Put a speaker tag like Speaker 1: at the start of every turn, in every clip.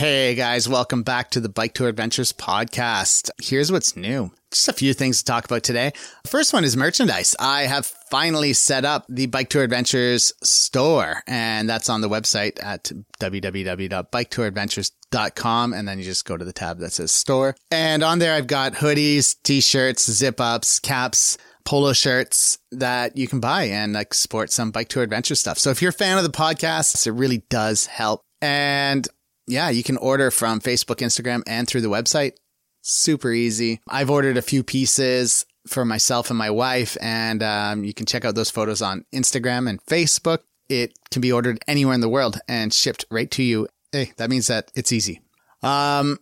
Speaker 1: Hey guys, welcome back to the Bike Tour Adventures podcast. Here's what's new. Just a few things to talk about today. First one is merchandise. I have finally set up the Bike Tour Adventures store, and that's on the website at www.biketouradventures.com. And then you just go to the tab that says store. And on there, I've got hoodies, t-shirts, zip ups, caps, polo shirts that you can buy and like sport some bike tour adventure stuff. So if you're a fan of the podcast, it really does help. And yeah, you can order from Facebook, Instagram, and through the website. Super easy. I've ordered a few pieces for myself and my wife, and um, you can check out those photos on Instagram and Facebook. It can be ordered anywhere in the world and shipped right to you. Hey, that means that it's easy. Um,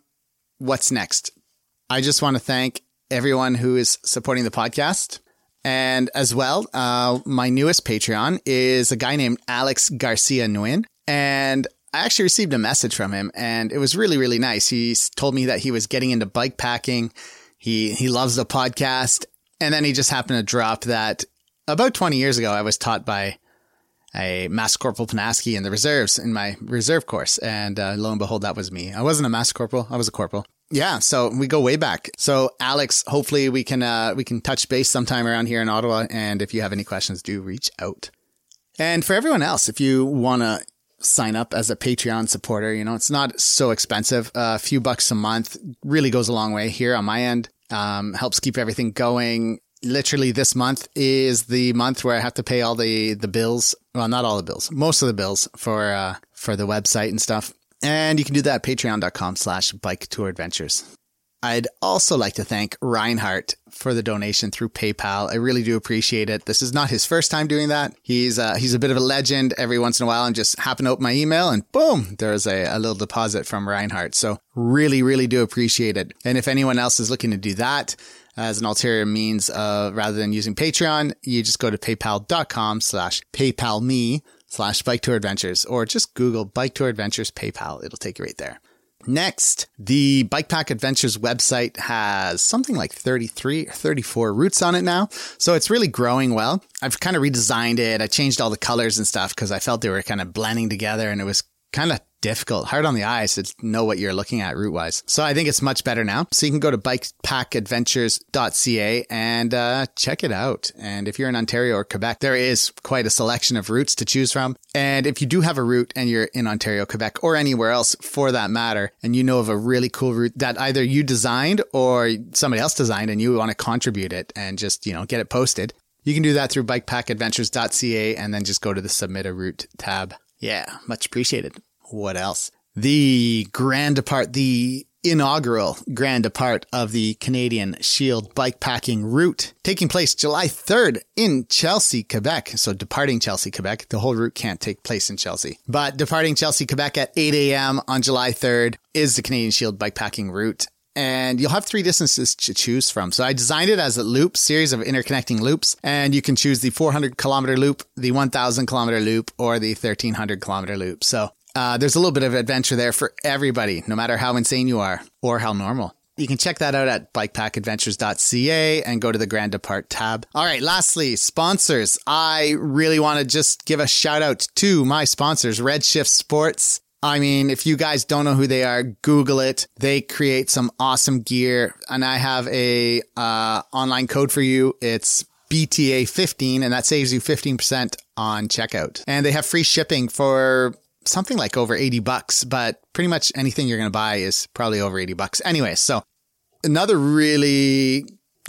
Speaker 1: what's next? I just want to thank everyone who is supporting the podcast. And as well, uh, my newest Patreon is a guy named Alex Garcia Nguyen. And I actually received a message from him and it was really, really nice. He told me that he was getting into bike packing. He, he loves the podcast. And then he just happened to drop that about 20 years ago, I was taught by a Master Corporal Panaski in the reserves in my reserve course. And uh, lo and behold, that was me. I wasn't a Master Corporal. I was a corporal. Yeah, so we go way back. So Alex, hopefully we can uh, we can touch base sometime around here in Ottawa. And if you have any questions, do reach out. And for everyone else, if you want to sign up as a Patreon supporter, you know it's not so expensive. A few bucks a month really goes a long way here on my end. Um, helps keep everything going. Literally, this month is the month where I have to pay all the the bills. Well, not all the bills, most of the bills for uh, for the website and stuff. And you can do that at patreon.com slash bike tour adventures. I'd also like to thank Reinhardt for the donation through PayPal. I really do appreciate it. This is not his first time doing that. He's uh, he's a bit of a legend. Every once in a while, and just happen to open my email, and boom, there's a, a little deposit from Reinhardt. So really, really do appreciate it. And if anyone else is looking to do that as an ulterior means, uh, rather than using Patreon, you just go to paypal.com slash paypal me slash bike tour adventures, or just Google bike tour adventures PayPal. It'll take you right there. Next, the Bike Pack Adventures website has something like 33 or 34 routes on it now. So it's really growing well. I've kind of redesigned it. I changed all the colors and stuff because I felt they were kind of blending together and it was kind of difficult, hard on the eyes to know what you're looking at route wise. So I think it's much better now. So you can go to bikepackadventures.ca and uh, check it out. And if you're in Ontario or Quebec, there is quite a selection of routes to choose from. And if you do have a route and you're in Ontario, Quebec, or anywhere else for that matter, and you know of a really cool route that either you designed or somebody else designed and you want to contribute it and just, you know, get it posted, you can do that through bikepackadventures.ca and then just go to the submit a route tab. Yeah, much appreciated. What else? The grand depart, the inaugural grand depart of the Canadian Shield bikepacking route taking place July 3rd in Chelsea, Quebec. So departing Chelsea, Quebec. The whole route can't take place in Chelsea, but departing Chelsea, Quebec at 8 a.m. on July 3rd is the Canadian Shield bikepacking route and you'll have three distances to choose from. So I designed it as a loop, series of interconnecting loops, and you can choose the 400 kilometer loop, the 1000 kilometer loop, or the 1300 kilometer loop. So uh, there's a little bit of adventure there for everybody, no matter how insane you are or how normal. You can check that out at bikepackadventures.ca and go to the Grand Depart tab. All right, lastly, sponsors. I really want to just give a shout out to my sponsors, Redshift Sports I mean, if you guys don't know who they are, Google it. They create some awesome gear, and I have a uh, online code for you. It's BTA15, and that saves you 15% on checkout. And they have free shipping for something like over 80 bucks, but pretty much anything you're going to buy is probably over 80 bucks. Anyway, so another really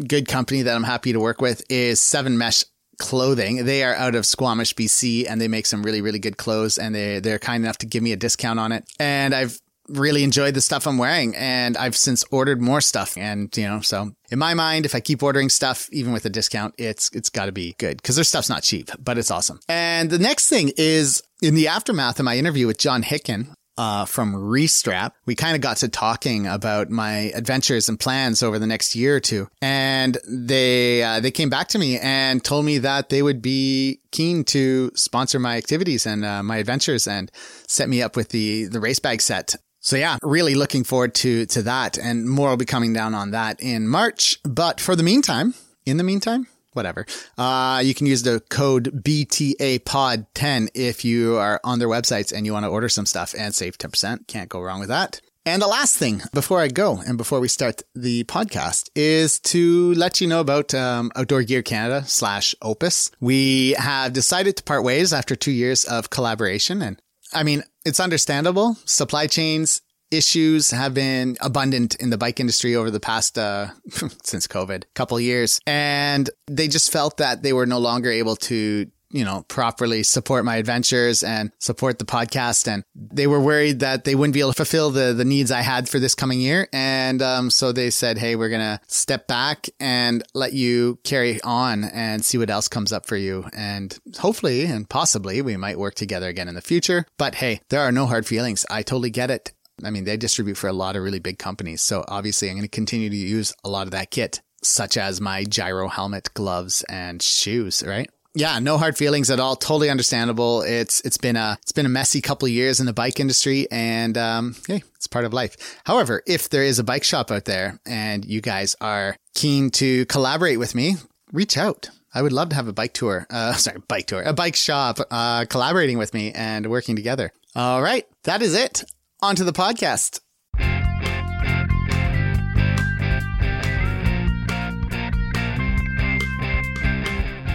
Speaker 1: good company that I'm happy to work with is Seven Mesh clothing. They are out of Squamish, BC, and they make some really, really good clothes. And they they're kind enough to give me a discount on it. And I've really enjoyed the stuff I'm wearing, and I've since ordered more stuff. And you know, so in my mind, if I keep ordering stuff, even with a discount, it's it's got to be good because their stuff's not cheap, but it's awesome. And the next thing is in the aftermath of my interview with John Hicken, uh, from Restrap, we kind of got to talking about my adventures and plans over the next year or two. And they, uh, they came back to me and told me that they would be keen to sponsor my activities and uh, my adventures and set me up with the, the race bag set. So yeah, really looking forward to, to that and more will be coming down on that in March. But for the meantime, in the meantime, whatever. Uh, you can use the code BTA Pod 10 if you are on their websites and you want to order some stuff and save 10%. Can't go wrong with that. And the last thing before I go and before we start the podcast is to let you know about um, Outdoor Gear Canada slash Opus. We have decided to part ways after two years of collaboration. And I mean, it's understandable. Supply chains issues have been abundant in the bike industry over the past uh, since COVID, couple years, and they just felt that they were no longer able to you know, properly support my adventures and support the podcast. And they were worried that they wouldn't be able to fulfill the, the needs I had for this coming year. And, um, so they said, Hey, we're going to step back and let you carry on and see what else comes up for you. And hopefully and possibly we might work together again in the future. But hey, there are no hard feelings. I totally get it. I mean, they distribute for a lot of really big companies. So obviously I'm going to continue to use a lot of that kit, such as my Giro helmet, gloves and shoes, right? Yeah, no hard feelings at all. Totally understandable. It's it's been a it's been a messy couple of years in the bike industry, and um, hey, it's part of life. However, if there is a bike shop out there and you guys are keen to collaborate with me, reach out. I would love to have a bike tour. Uh, sorry, bike tour, a bike shop, uh, collaborating with me and working together. All right, that is it. On to the podcast.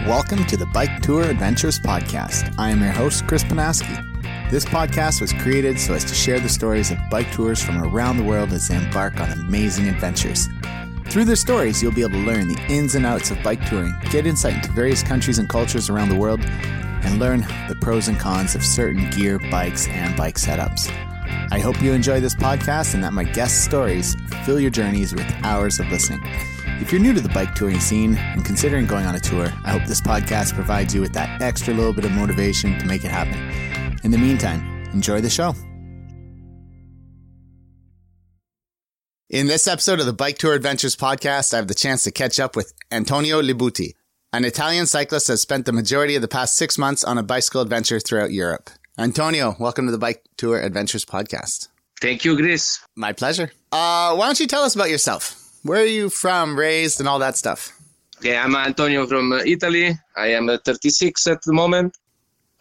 Speaker 1: Welcome to the Bike Tour Adventures Podcast. I am your host, Chris Panaski. This podcast was created so as to share the stories of bike tours from around the world as they embark on amazing adventures. Through their stories, you'll be able to learn the ins and outs of bike touring, get insight into various countries and cultures around the world, and learn the pros and cons of certain gear, bikes, and bike setups. I hope you enjoy this podcast and that my guest stories fill your journeys with hours of listening. If you're new to the bike touring scene and considering going on a tour, I hope this podcast provides you with that extra little bit of motivation to make it happen. In the meantime, enjoy the show. In this episode of the Bike Tour Adventures podcast, I have the chance to catch up with Antonio Libuti, an Italian cyclist that has spent the majority of the past six months on a bicycle adventure throughout Europe. Antonio, welcome to the Bike Tour Adventures podcast.
Speaker 2: Thank you, Chris.
Speaker 1: My pleasure. Uh, why don't you tell us about yourself? Where are you from, raised, and all that stuff?
Speaker 2: Okay, I'm Antonio from uh, Italy. I am uh, 36 at the moment.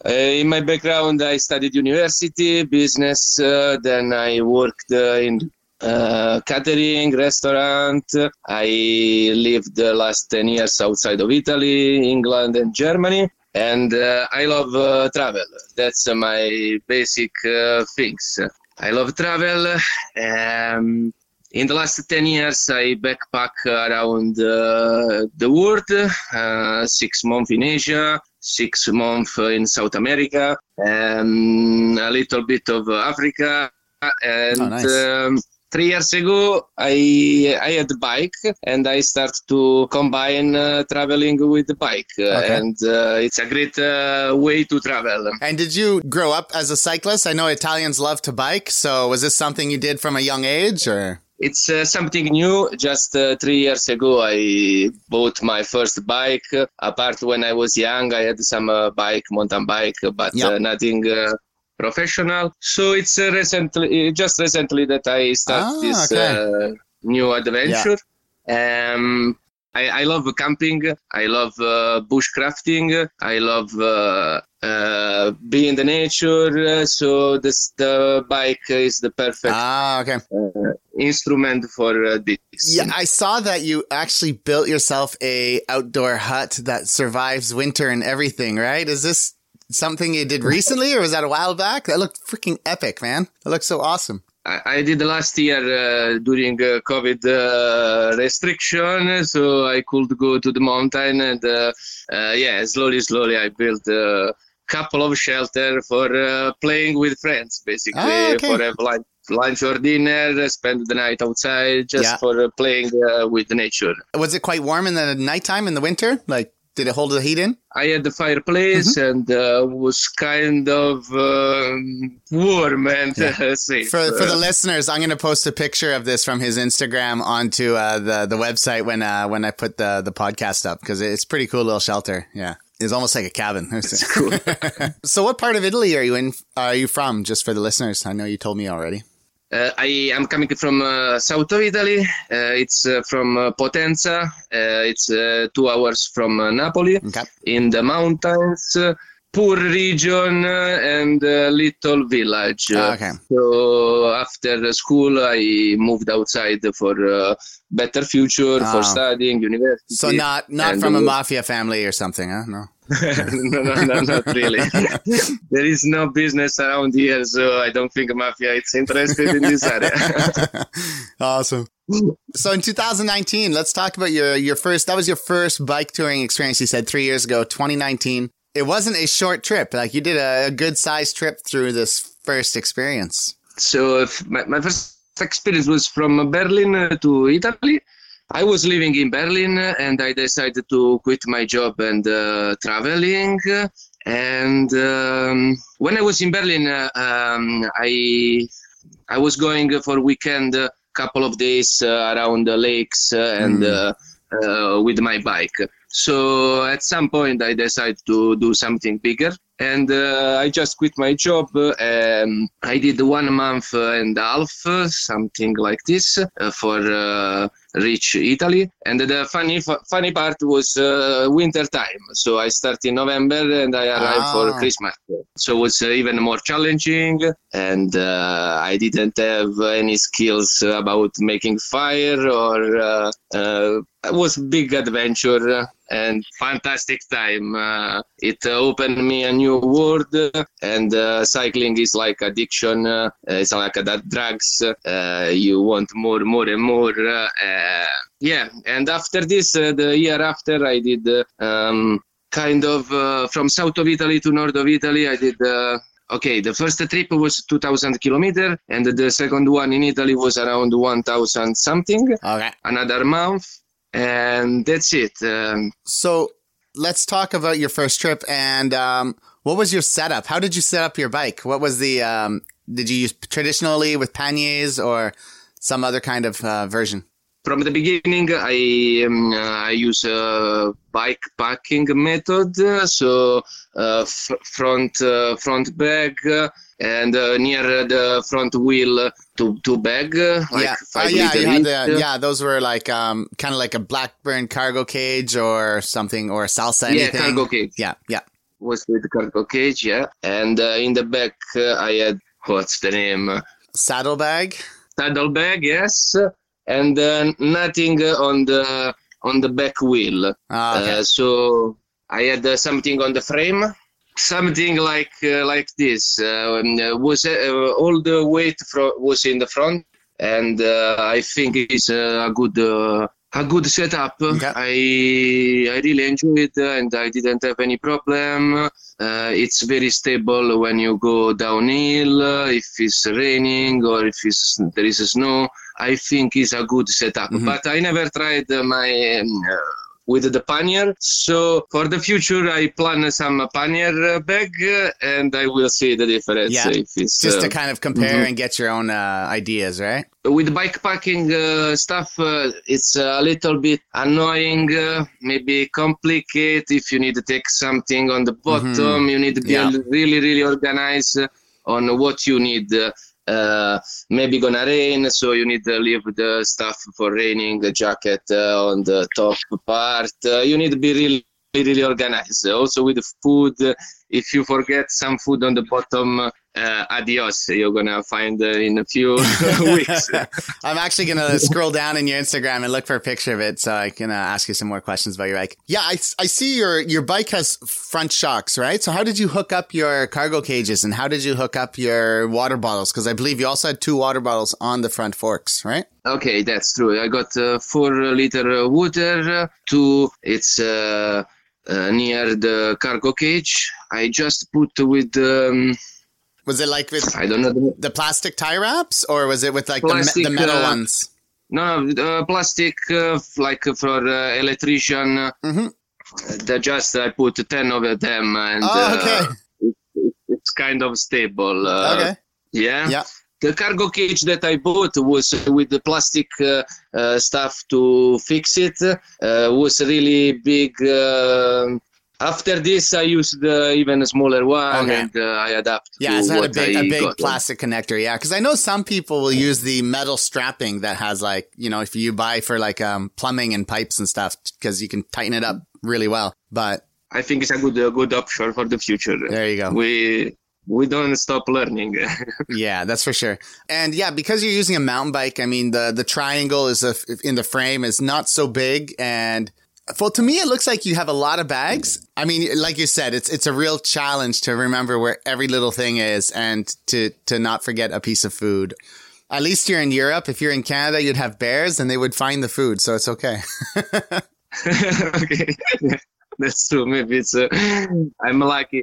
Speaker 2: Uh, in my background, I studied university, business. Uh, then I worked uh, in uh, catering, restaurant. I lived the last 10 years outside of Italy, England, and Germany. And I love travel. That's my basic things. I love travel. Um, in the last 10 years, I backpack around uh, the world, uh, six months in Asia, six months in South America, and a little bit of Africa. And oh, nice. um, three years ago, I I had a bike and I started to combine uh, traveling with the bike, uh, okay. and uh, it's a great uh, way to travel.
Speaker 1: And did you grow up as a cyclist? I know Italians love to bike, so was this something you did from a young age, or?
Speaker 2: It's uh, something new. Just uh, three years ago, I bought my first bike. Apart when I was young, I had some uh, bike, mountain bike, but yep. Uh, nothing uh, professional. So it's uh, recently, just recently that I started ah, this okay. new adventure. Yeah. Um, I, I love camping. I love uh, bushcrafting. I love uh, uh, being in the nature. So this the bike is the perfect
Speaker 1: ah, okay.
Speaker 2: Uh, instrument for uh, this.
Speaker 1: Yeah, I saw that you actually built yourself a outdoor hut that survives winter and everything. Right? Is this something you did recently, or was that a while back? That looked freaking epic, man. That looks so awesome.
Speaker 2: I, did last year uh, during uh, COVID uh, restriction, so I could go to the mountain and uh, uh, yeah, slowly, slowly I built a couple of shelter for uh, playing with friends, basically ah, okay. for have lunch, lunch or dinner, spend the night outside just yeah. for playing with nature.
Speaker 1: Was it quite warm in the nighttime in the winter? Like did it hold the heat in?
Speaker 2: I had the fireplace mm-hmm. and uh, was kind of um, warm and yeah. uh, safe.
Speaker 1: For, for the listeners, I'm going to post a picture of this from his Instagram onto uh, the the website when uh, when I put the the podcast up because it's pretty cool little shelter. Yeah. It's almost like a cabin.
Speaker 2: It's cool.
Speaker 1: so, what part of Italy are you in? Are you from? Just for the listeners, I know you told me already.
Speaker 2: Uh, I am coming from uh, south of Italy. Uh, it's uh, from uh, Potenza. Uh, it's uh, two hours from uh, Napoli
Speaker 1: Okay.
Speaker 2: in the mountains. Poor region uh, and a little village.
Speaker 1: Okay.
Speaker 2: So after school, I moved outside for uh, better future
Speaker 1: Ah.
Speaker 2: for studying university.
Speaker 1: So not not from a mafia family or something, huh? No.
Speaker 2: No, no, no, not really. there is no business around here, so I don't think mafia is interested in this area.
Speaker 1: awesome. So in 2019, let's talk about your your first. That was your first bike touring experience. You said three years ago, 2019. It wasn't a short trip. Like you did a, a good sized trip through this first experience.
Speaker 2: so if my, my first experience was from Berlin uh, to Italy. I was living in Berlin uh, and I decided to quit my job and uh, traveling. And um, when I was in Berlin, uh, um, I I was going for a weekend, a couple of days uh, around the lakes uh, and
Speaker 1: Mm.
Speaker 2: uh, uh, with my bike. So at some point, I decided to do something bigger, and uh, I just quit my job. Um, I did one month and a half, uh, something like this, uh, for uh, reach Italy. And the funny funny part was uh, winter time. So I started in November and I arrived
Speaker 1: Ah.
Speaker 2: for Christmas. So it was uh, even more challenging, and uh, I didn't have any skills about making fire or. Uh, uh, was big adventure and fantastic time. Uh, it opened me a new world, and uh, cycling is like addiction. Uh, it's like that drugs. Uh, you want more, more, and more. Uh, yeah, and after this, uh, the year after, I did uh, um, kind of uh, from south of Italy to north of Italy. I did. Uh, Okay, the first trip was 2,000 kilometer, and the second one in Italy was around 1,000 something.
Speaker 1: Okay.
Speaker 2: Another month, and that's it. Um,
Speaker 1: So let's talk about your first trip and um, what was your setup? How did you set up your bike? What was the um, did you use traditionally with panniers or some other kind of uh, version?
Speaker 2: from the beginning, I um, uh, I use a bike packing method. So uh, f- front uh, front bag uh, and uh, near the front wheel to to bag uh, like
Speaker 1: yeah,
Speaker 2: five
Speaker 1: oh, yeah, the, yeah. Those were like um, kind of like a Blackburn cargo cage or something or a salsa.
Speaker 2: Yeah, cargo cage.
Speaker 1: Yeah, yeah.
Speaker 2: was with cargo cage. Yeah, and uh, in the back uh, I had what's the name?
Speaker 1: Saddlebag.
Speaker 2: saddle bag, yes, and uh, nothing on the on the back wheel.
Speaker 1: Ah, okay.
Speaker 2: Uh, so I had uh, something on the frame, something like uh, like this. Uh, uh, was uh, all the weight fro- was in the front, and uh, I think it's a good. Uh, a good setup.
Speaker 1: Okay.
Speaker 2: I I really enjoyed it and I didn't have any problem. Uh, it's very stable when you go downhill. If it's raining or if it's, there is snow, I think it's a good setup.
Speaker 1: Mhm.
Speaker 2: But I never tried my um, uh, with the pannier. So for the future, I plan some pannier uh, bag uh, and I will see the difference.
Speaker 1: Yeah,
Speaker 2: If it's,
Speaker 1: Just
Speaker 2: uh,
Speaker 1: to kind of compare
Speaker 2: mhm.
Speaker 1: and get your own uh, ideas, right?
Speaker 2: with bike packing uh, stuff uh, it's a little bit annoying uh, maybe complicated if you need to take something on the bottom you need to be
Speaker 1: Yeah.
Speaker 2: really really organized uh, on what you need uh, maybe gonna rain so you need to leave the stuff for raining the jacket uh, on the top part. Uh, you need to be really really organized. Also with the food if you forget some food on the bottom uh, adios you're gonna find uh, in a few weeks
Speaker 1: I'm actually to scroll down in your Instagram and look for a picture of it so I can uh, ask you some more questions about your bike. Yeah, I, I see your, your bike has front shocks, right? So how did you hook up your cargo cages and how did you hook up your water bottles? Because I believe you also had two water bottles on the front forks, right?
Speaker 2: Okay, that's true. I got uh, four liter water. uh, Two, it's uh, uh, near the cargo cage. I just put with um,
Speaker 1: Was it like with
Speaker 2: I don't know. The,
Speaker 1: the plastic tie wraps or was it with like the,
Speaker 2: Plastic,
Speaker 1: me- the metal
Speaker 2: uh,
Speaker 1: ones?
Speaker 2: no, uh, plastic uh, like for uh, electrician. uh,
Speaker 1: Mhm.
Speaker 2: The just I put ten of them, and
Speaker 1: Oh, okay.
Speaker 2: uh, it, it, it's kind of stable. Uh,
Speaker 1: okay.
Speaker 2: Yeah.
Speaker 1: Yeah.
Speaker 2: The cargo cage that I bought was with the plastic uh, uh, stuff to fix it. Uh, was really big. After this, I used uh, even a smaller one,
Speaker 1: Okay.
Speaker 2: and uh, I adapt.
Speaker 1: Yeah, it's not a big,
Speaker 2: I
Speaker 1: a big plastic connector. Yeah, because I know some people will use the metal strapping that has like, you know, if you buy for like um, plumbing and pipes and stuff, because you can tighten it up really well. But
Speaker 2: I think it's a good, a good option for the future.
Speaker 1: there you go.
Speaker 2: We we don't stop learning.
Speaker 1: Yeah, that's for sure. And yeah, because you're using a mountain bike, I mean, the, the triangle is a, in the frame is not so big. And well, to me, it looks like you have a lot of bags. I mean, like you said, it's, it's a real challenge to remember where every little thing is and to, to not forget a piece of food. At least you're in Europe. If you're in Canada, you'd have bears and they would find the food. So it's okay.
Speaker 2: okay. That's true. Maybe it's. Uh, I'm lucky.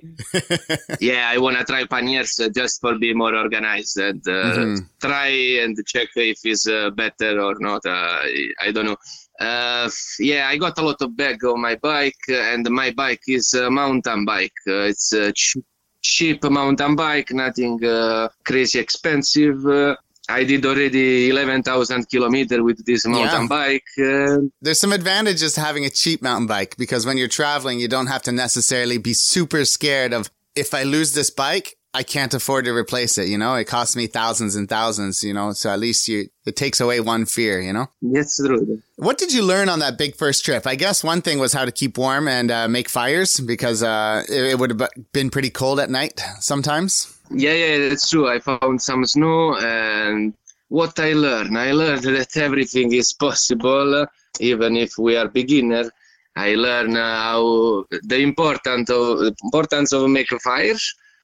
Speaker 2: yeah, I wanna try panniers uh, just for be more organized and uh,
Speaker 1: Mhm.
Speaker 2: try and check if it's uh, better or not. Uh, I don't know. Uh, yeah, I got a lot of bag on my bike, uh, and my bike is a mountain bike. Uh, it's a ch- cheap mountain bike, nothing uh, crazy expensive. Uh, I did already 11,000 kilometer with this mountain
Speaker 1: Yeah.
Speaker 2: bike. Uh,
Speaker 1: There's some advantages to having a cheap mountain bike because when you're traveling, you don't have to necessarily be super scared of if I lose this bike, I can't afford to replace it. You know, it costs me thousands and thousands, you know, so at least you, it takes away one fear, you know?
Speaker 2: That's true.
Speaker 1: What did you learn on that big first trip? I guess one thing was how to keep warm and uh, make fires because uh, it, it would have been pretty cold at night sometimes.
Speaker 2: Yeah, yeah, that's true. I found some snow, and what I learned, I learned that everything is possible, even if we are beginner. I learned how the important of importance of make a fire,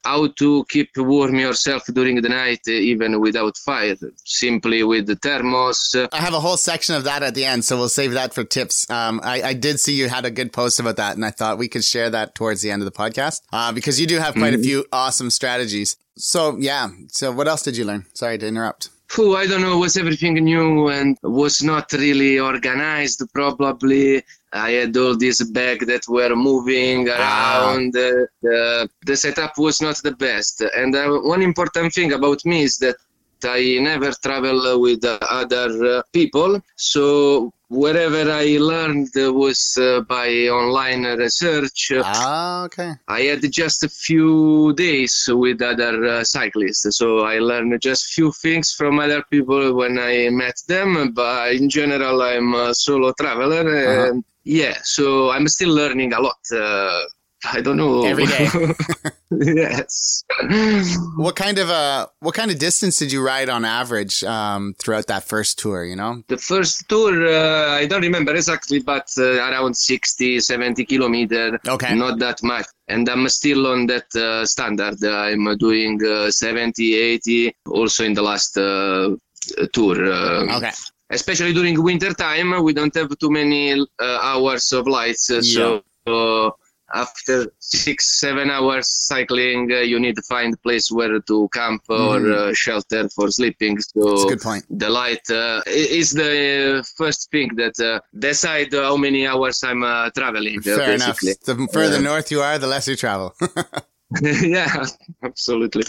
Speaker 2: how to keep warm yourself during the night, uh, even without fire, simply with the thermos.
Speaker 1: I have a whole section of that at the end, so we'll save that for tips. Um, I, I did see you had a good post about that, and I thought we could share that towards the end of the podcast uh, because you do have quite a few awesome strategies. So yeah, so what else did you learn? Sorry to interrupt.
Speaker 2: Phew, I don't know, was everything new and was not really organized probably. I had all these bags that were moving
Speaker 1: Ah.
Speaker 2: around. Uh, the, the setup was not the best. And uh, one important thing about me is that I never travel with uh, other uh, people. So wherever I learned was uh, by online research.
Speaker 1: Ah, okay.
Speaker 2: I had just a few days with other uh, cyclists, so I learned just few things from other people when I met them. But in general, I'm a solo traveler,
Speaker 1: Uh-huh.
Speaker 2: and yeah, so I'm still learning a lot. Uh, I don't know
Speaker 1: Every day.
Speaker 2: yes.
Speaker 1: What kind of uh, what kind of distance did you ride on average um, throughout that first tour? You know,
Speaker 2: The first tour, uh, I don't remember exactly, but uh, around 60, 70 kilometer.
Speaker 1: Okay.
Speaker 2: Not that much. And I'm still on that uh, standard. I'm doing uh, 70, 80, also in the last uh, tour. Uh,
Speaker 1: okay.
Speaker 2: Especially during winter time, we don't have too many uh, hours of lights. uh, So uh, after six, seven hours cycling, uh, you need to find a place where to camp or
Speaker 1: Mhm.
Speaker 2: uh, shelter for sleeping. So
Speaker 1: good point.
Speaker 2: the light uh, is the first thing that uh, decide how many hours I'm uh, traveling. uh,
Speaker 1: Fair enough. The further north you are, the less you travel.
Speaker 2: yeah, absolutely.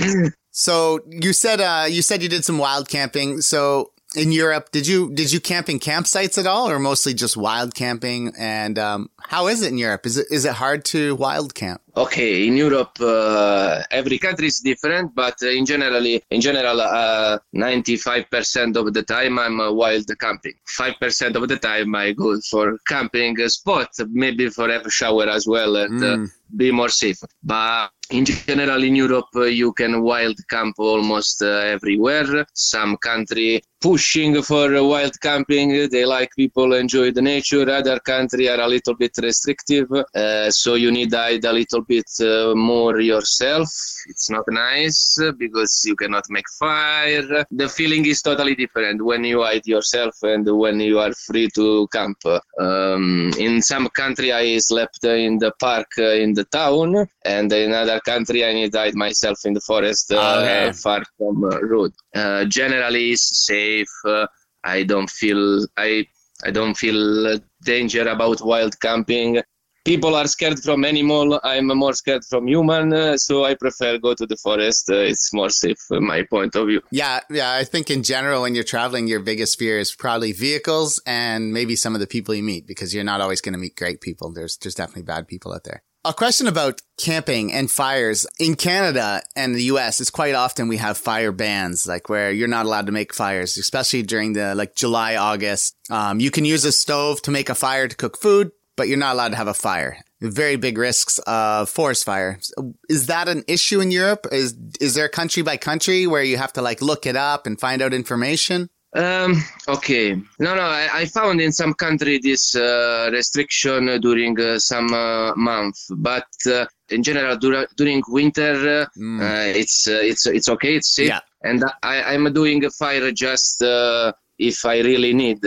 Speaker 1: So you said uh, you said you did some wild camping. So in Europe, did you did you camp in campsites at all, or mostly just wild camping? And um, how is it in Europe? Is it is it hard to wild camp?
Speaker 2: Okay, in Europe, uh, every country is different, but uh, in generally, in general, uh, 95% of the time I'm uh, wild camping. 5% of the time I go for camping spot, maybe for have a shower as well and uh,
Speaker 1: Mm.
Speaker 2: be more safe. But in general, in Europe, uh, you can wild camp almost uh, everywhere. Some country pushing for wild camping. They like people enjoy the nature. Other country are a little bit restrictive, uh, so you need to hide a little bit uh, more yourself. It's not nice because you cannot make fire. The feeling is totally different when you hide yourself and when you are free to camp. Um, in some country, I slept in the park uh, in the town, and in other country, I need to hide myself in the forest, uh,
Speaker 1: Okay.
Speaker 2: far from uh, road. Uh, generally, it's safe. Uh, I don't feel I I don't feel danger about wild camping. People are scared from animal. I'm more scared from human, uh, so I prefer go to the forest. Uh, it's more safe, my point of view.
Speaker 1: Yeah, yeah. I think in general, when you're traveling, your biggest fear is probably vehicles and maybe some of the people you meet because you're not always going to meet great people. There's there's definitely bad people out there. A question about camping and fires. In Canada and the US, is quite often we have fire bans, like where you're not allowed to make fires, especially during the like July, August. Um, you can use a stove to make a fire to cook food, but you're not allowed to have a fire. Very big risks of forest fire. Is that an issue in Europe? Is is there country by country where you have to like look it up and find out information?
Speaker 2: Um, okay. No, no, I, I found in some country this uh, restriction during uh, some uh, month, but uh, in general dur- during winter
Speaker 1: Mm.
Speaker 2: it's uh, it's it's okay, it's safe.
Speaker 1: Yeah.
Speaker 2: And I, I'm doing a fire just uh, if I really need.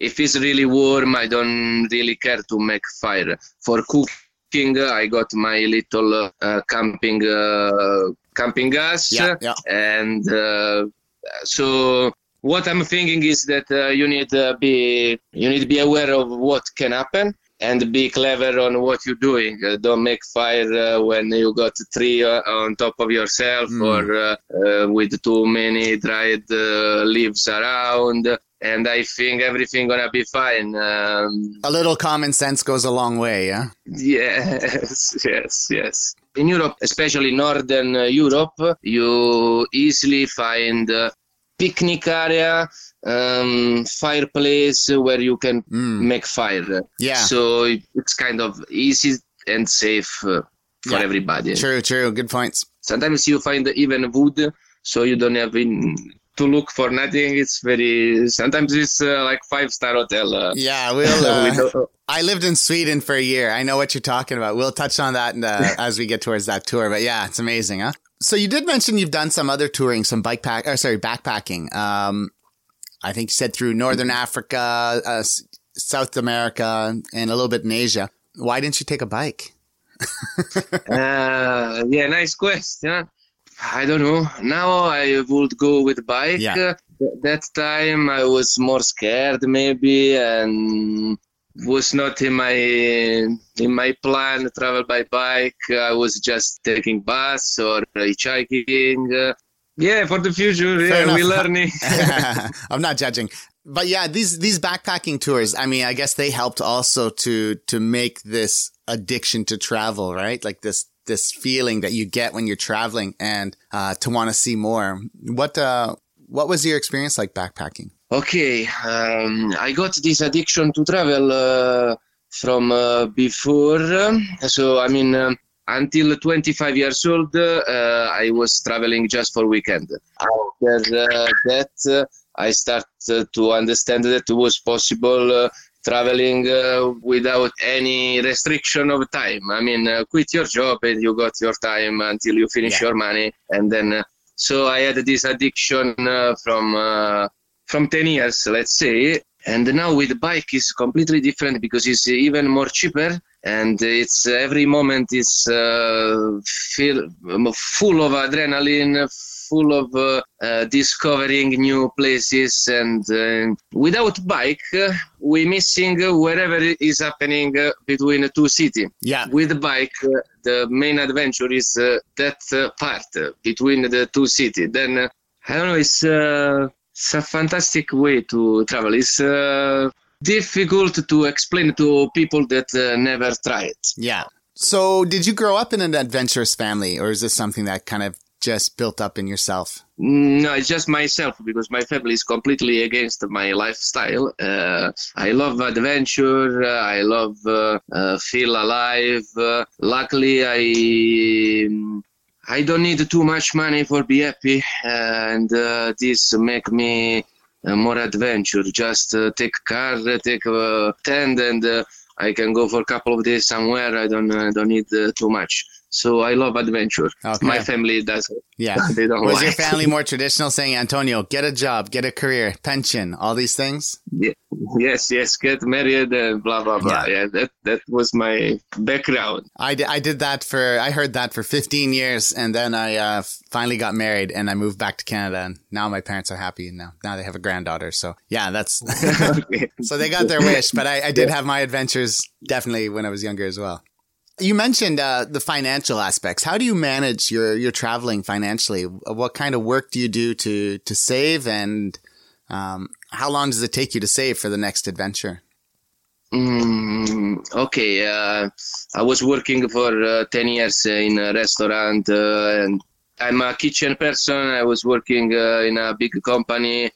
Speaker 2: If it's really warm, I don't really care to make fire. For cooking, I got my little uh, camping uh, camping gas
Speaker 1: Yeah, yeah.
Speaker 2: and uh, so what i'm thinking is that uh, you need to be you need to be aware of what can happen and be clever on what you're doing uh, don't make fire uh, when you got a tree uh, on top of yourself
Speaker 1: Mm.
Speaker 2: or uh, uh, with too many dried uh, leaves around and i think everything gonna be fine um,
Speaker 1: A little common sense goes a long way, yeah?
Speaker 2: Yes, yes, yes. In Europe, especially Northern uh, Europe, you easily find uh, picnic area, um, fireplace where you can
Speaker 1: Mm.
Speaker 2: make fire.
Speaker 1: Yeah.
Speaker 2: So it's kind of easy and safe uh, for
Speaker 1: Yeah.
Speaker 2: everybody.
Speaker 1: True, true. Good points.
Speaker 2: Sometimes you find even wood, so you don't have in, to look for nothing. It's very. Sometimes it's uh, like five star hotel. Uh,
Speaker 1: Yeah, we'll. Uh, I lived in Sweden for a year. I know what you're talking about. We'll touch on that uh, as we get towards that tour. But yeah, it's amazing, huh? So you did mention you've done some other touring, some bike pack, or sorry, backpacking. Um, I think you said through Northern Africa, uh, S- South America, and a little bit in Asia. Why didn't you take a bike?
Speaker 2: Uh, yeah, nice question. I don't know. Now I would go with bike.
Speaker 1: Yeah.
Speaker 2: Th- That time I was more scared maybe and was not in my in my plan to travel by bike. I was just taking bus or hitchhiking. Uh, yeah, for the future,
Speaker 1: Fair
Speaker 2: yeah, we
Speaker 1: enough.
Speaker 2: learning.
Speaker 1: I'm not judging. But yeah, these these backpacking tours, I mean, I guess they helped also to to make this addiction to travel, right? Like this this feeling that you get when you're traveling and uh to want to see more. What uh what was your experience like backpacking?
Speaker 2: Okay, um, I got this addiction to travel uh, from uh, before. So I mean, um, until 25 years old, uh, I was traveling just for weekend. After uh, that, uh, I started to understand that it was possible uh, traveling uh, without any restriction of time. I mean, uh, quit your job and you got your time until you finish
Speaker 1: Yeah.
Speaker 2: your money, and then. Uh, so I had this addiction uh, from. From 10 years, let's say. And now with the bike is completely different because it's even more cheaper and it's every moment is uh, feel, full of adrenaline, full of uh, uh, discovering new places. And uh, without bike, uh, we missing wherever is happening uh, between the two cities
Speaker 1: Yeah.
Speaker 2: with the bike uh, the main adventure is uh, that uh, part between the two cities then uh, i don't know it's, uh, it's a fantastic way to travel it's uh, difficult to explain to people that uh, never tried
Speaker 1: Yeah. So did you grow up in an adventurous family or is this something that kind of just built up in yourself?
Speaker 2: No, it's just myself because my family is completely against my lifestyle. Uh, I love adventure. Uh, I love uh, uh, feel alive. Uh, luckily, I I don't need too much money for be happy, and uh, this make me uh, more adventure. Just uh, take car, take a tent, and uh, I can go for a couple of days somewhere. I don't uh, don't need uh, too much. So I love adventure.
Speaker 1: Okay.
Speaker 2: My family does.
Speaker 1: Yeah.
Speaker 2: They don't
Speaker 1: Was
Speaker 2: like.
Speaker 1: your family more traditional saying, Antonio, get a job, get a career, pension, all these things?
Speaker 2: Ye- Yes, yes, get married and blah blah blah.
Speaker 1: Yeah.
Speaker 2: Yeah, that that was my background.
Speaker 1: I did, I did that for, I heard that for 15 years and then I uh, finally got married and I moved back to Canada and now my parents are happy and now, now they have a granddaughter. So yeah, that's, so they got their wish, but I, I did have my adventures definitely when I was younger as well. You mentioned uh, the financial aspects. How do you manage your, your traveling financially? What kind of work do you do to, to save and um, how long does it take you to save for the next adventure?
Speaker 2: Mm, okay, uh, I was working for uh, 10 years in a restaurant uh, and I'm a kitchen person. I was working uh, in a big company,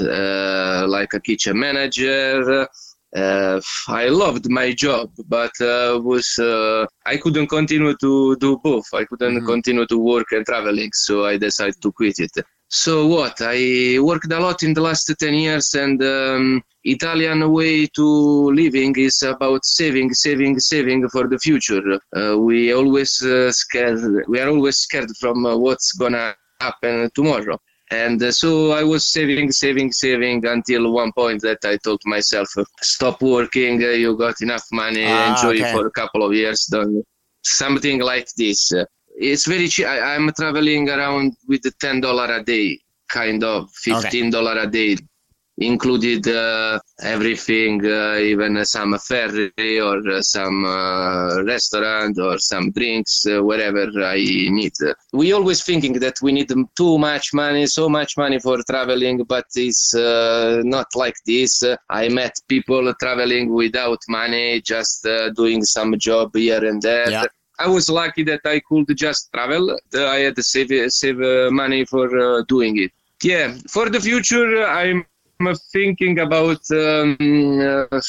Speaker 2: uh, like a kitchen manager. Uh, I loved my job, but uh, was uh, I couldn't continue to do both. I couldn't
Speaker 1: Mhm.
Speaker 2: continue to work and traveling, so I decided to quit it. So what? I worked a lot in the last 10 years and um, Italian way to living is about saving, saving, saving for the future. Uh, we always uh, scared, we are always scared from uh, what's gonna happen tomorrow. And uh, so I was saving, saving, saving until one point that I told myself, stop working, uh, you got enough money,
Speaker 1: Ah,
Speaker 2: enjoy
Speaker 1: okay.
Speaker 2: for a couple of years, done something like this. Uh, it's very cheap. I, I'm traveling around with ten dollar a day, kind of fifteen dollar a day, included uh, everything, uh, even some ferry or uh, some uh, restaurant or some drinks, uh, wherever I need. We always thinking that we need too much money, so much money for traveling, but it's uh, not like this. Uh, I met people traveling without money, just uh, doing some job here and there.
Speaker 1: Yeah.
Speaker 2: I was lucky that I could just travel. Uh, I had to save save uh, money for uh, doing it. Yeah, for the future, I'm thinking about um, uh,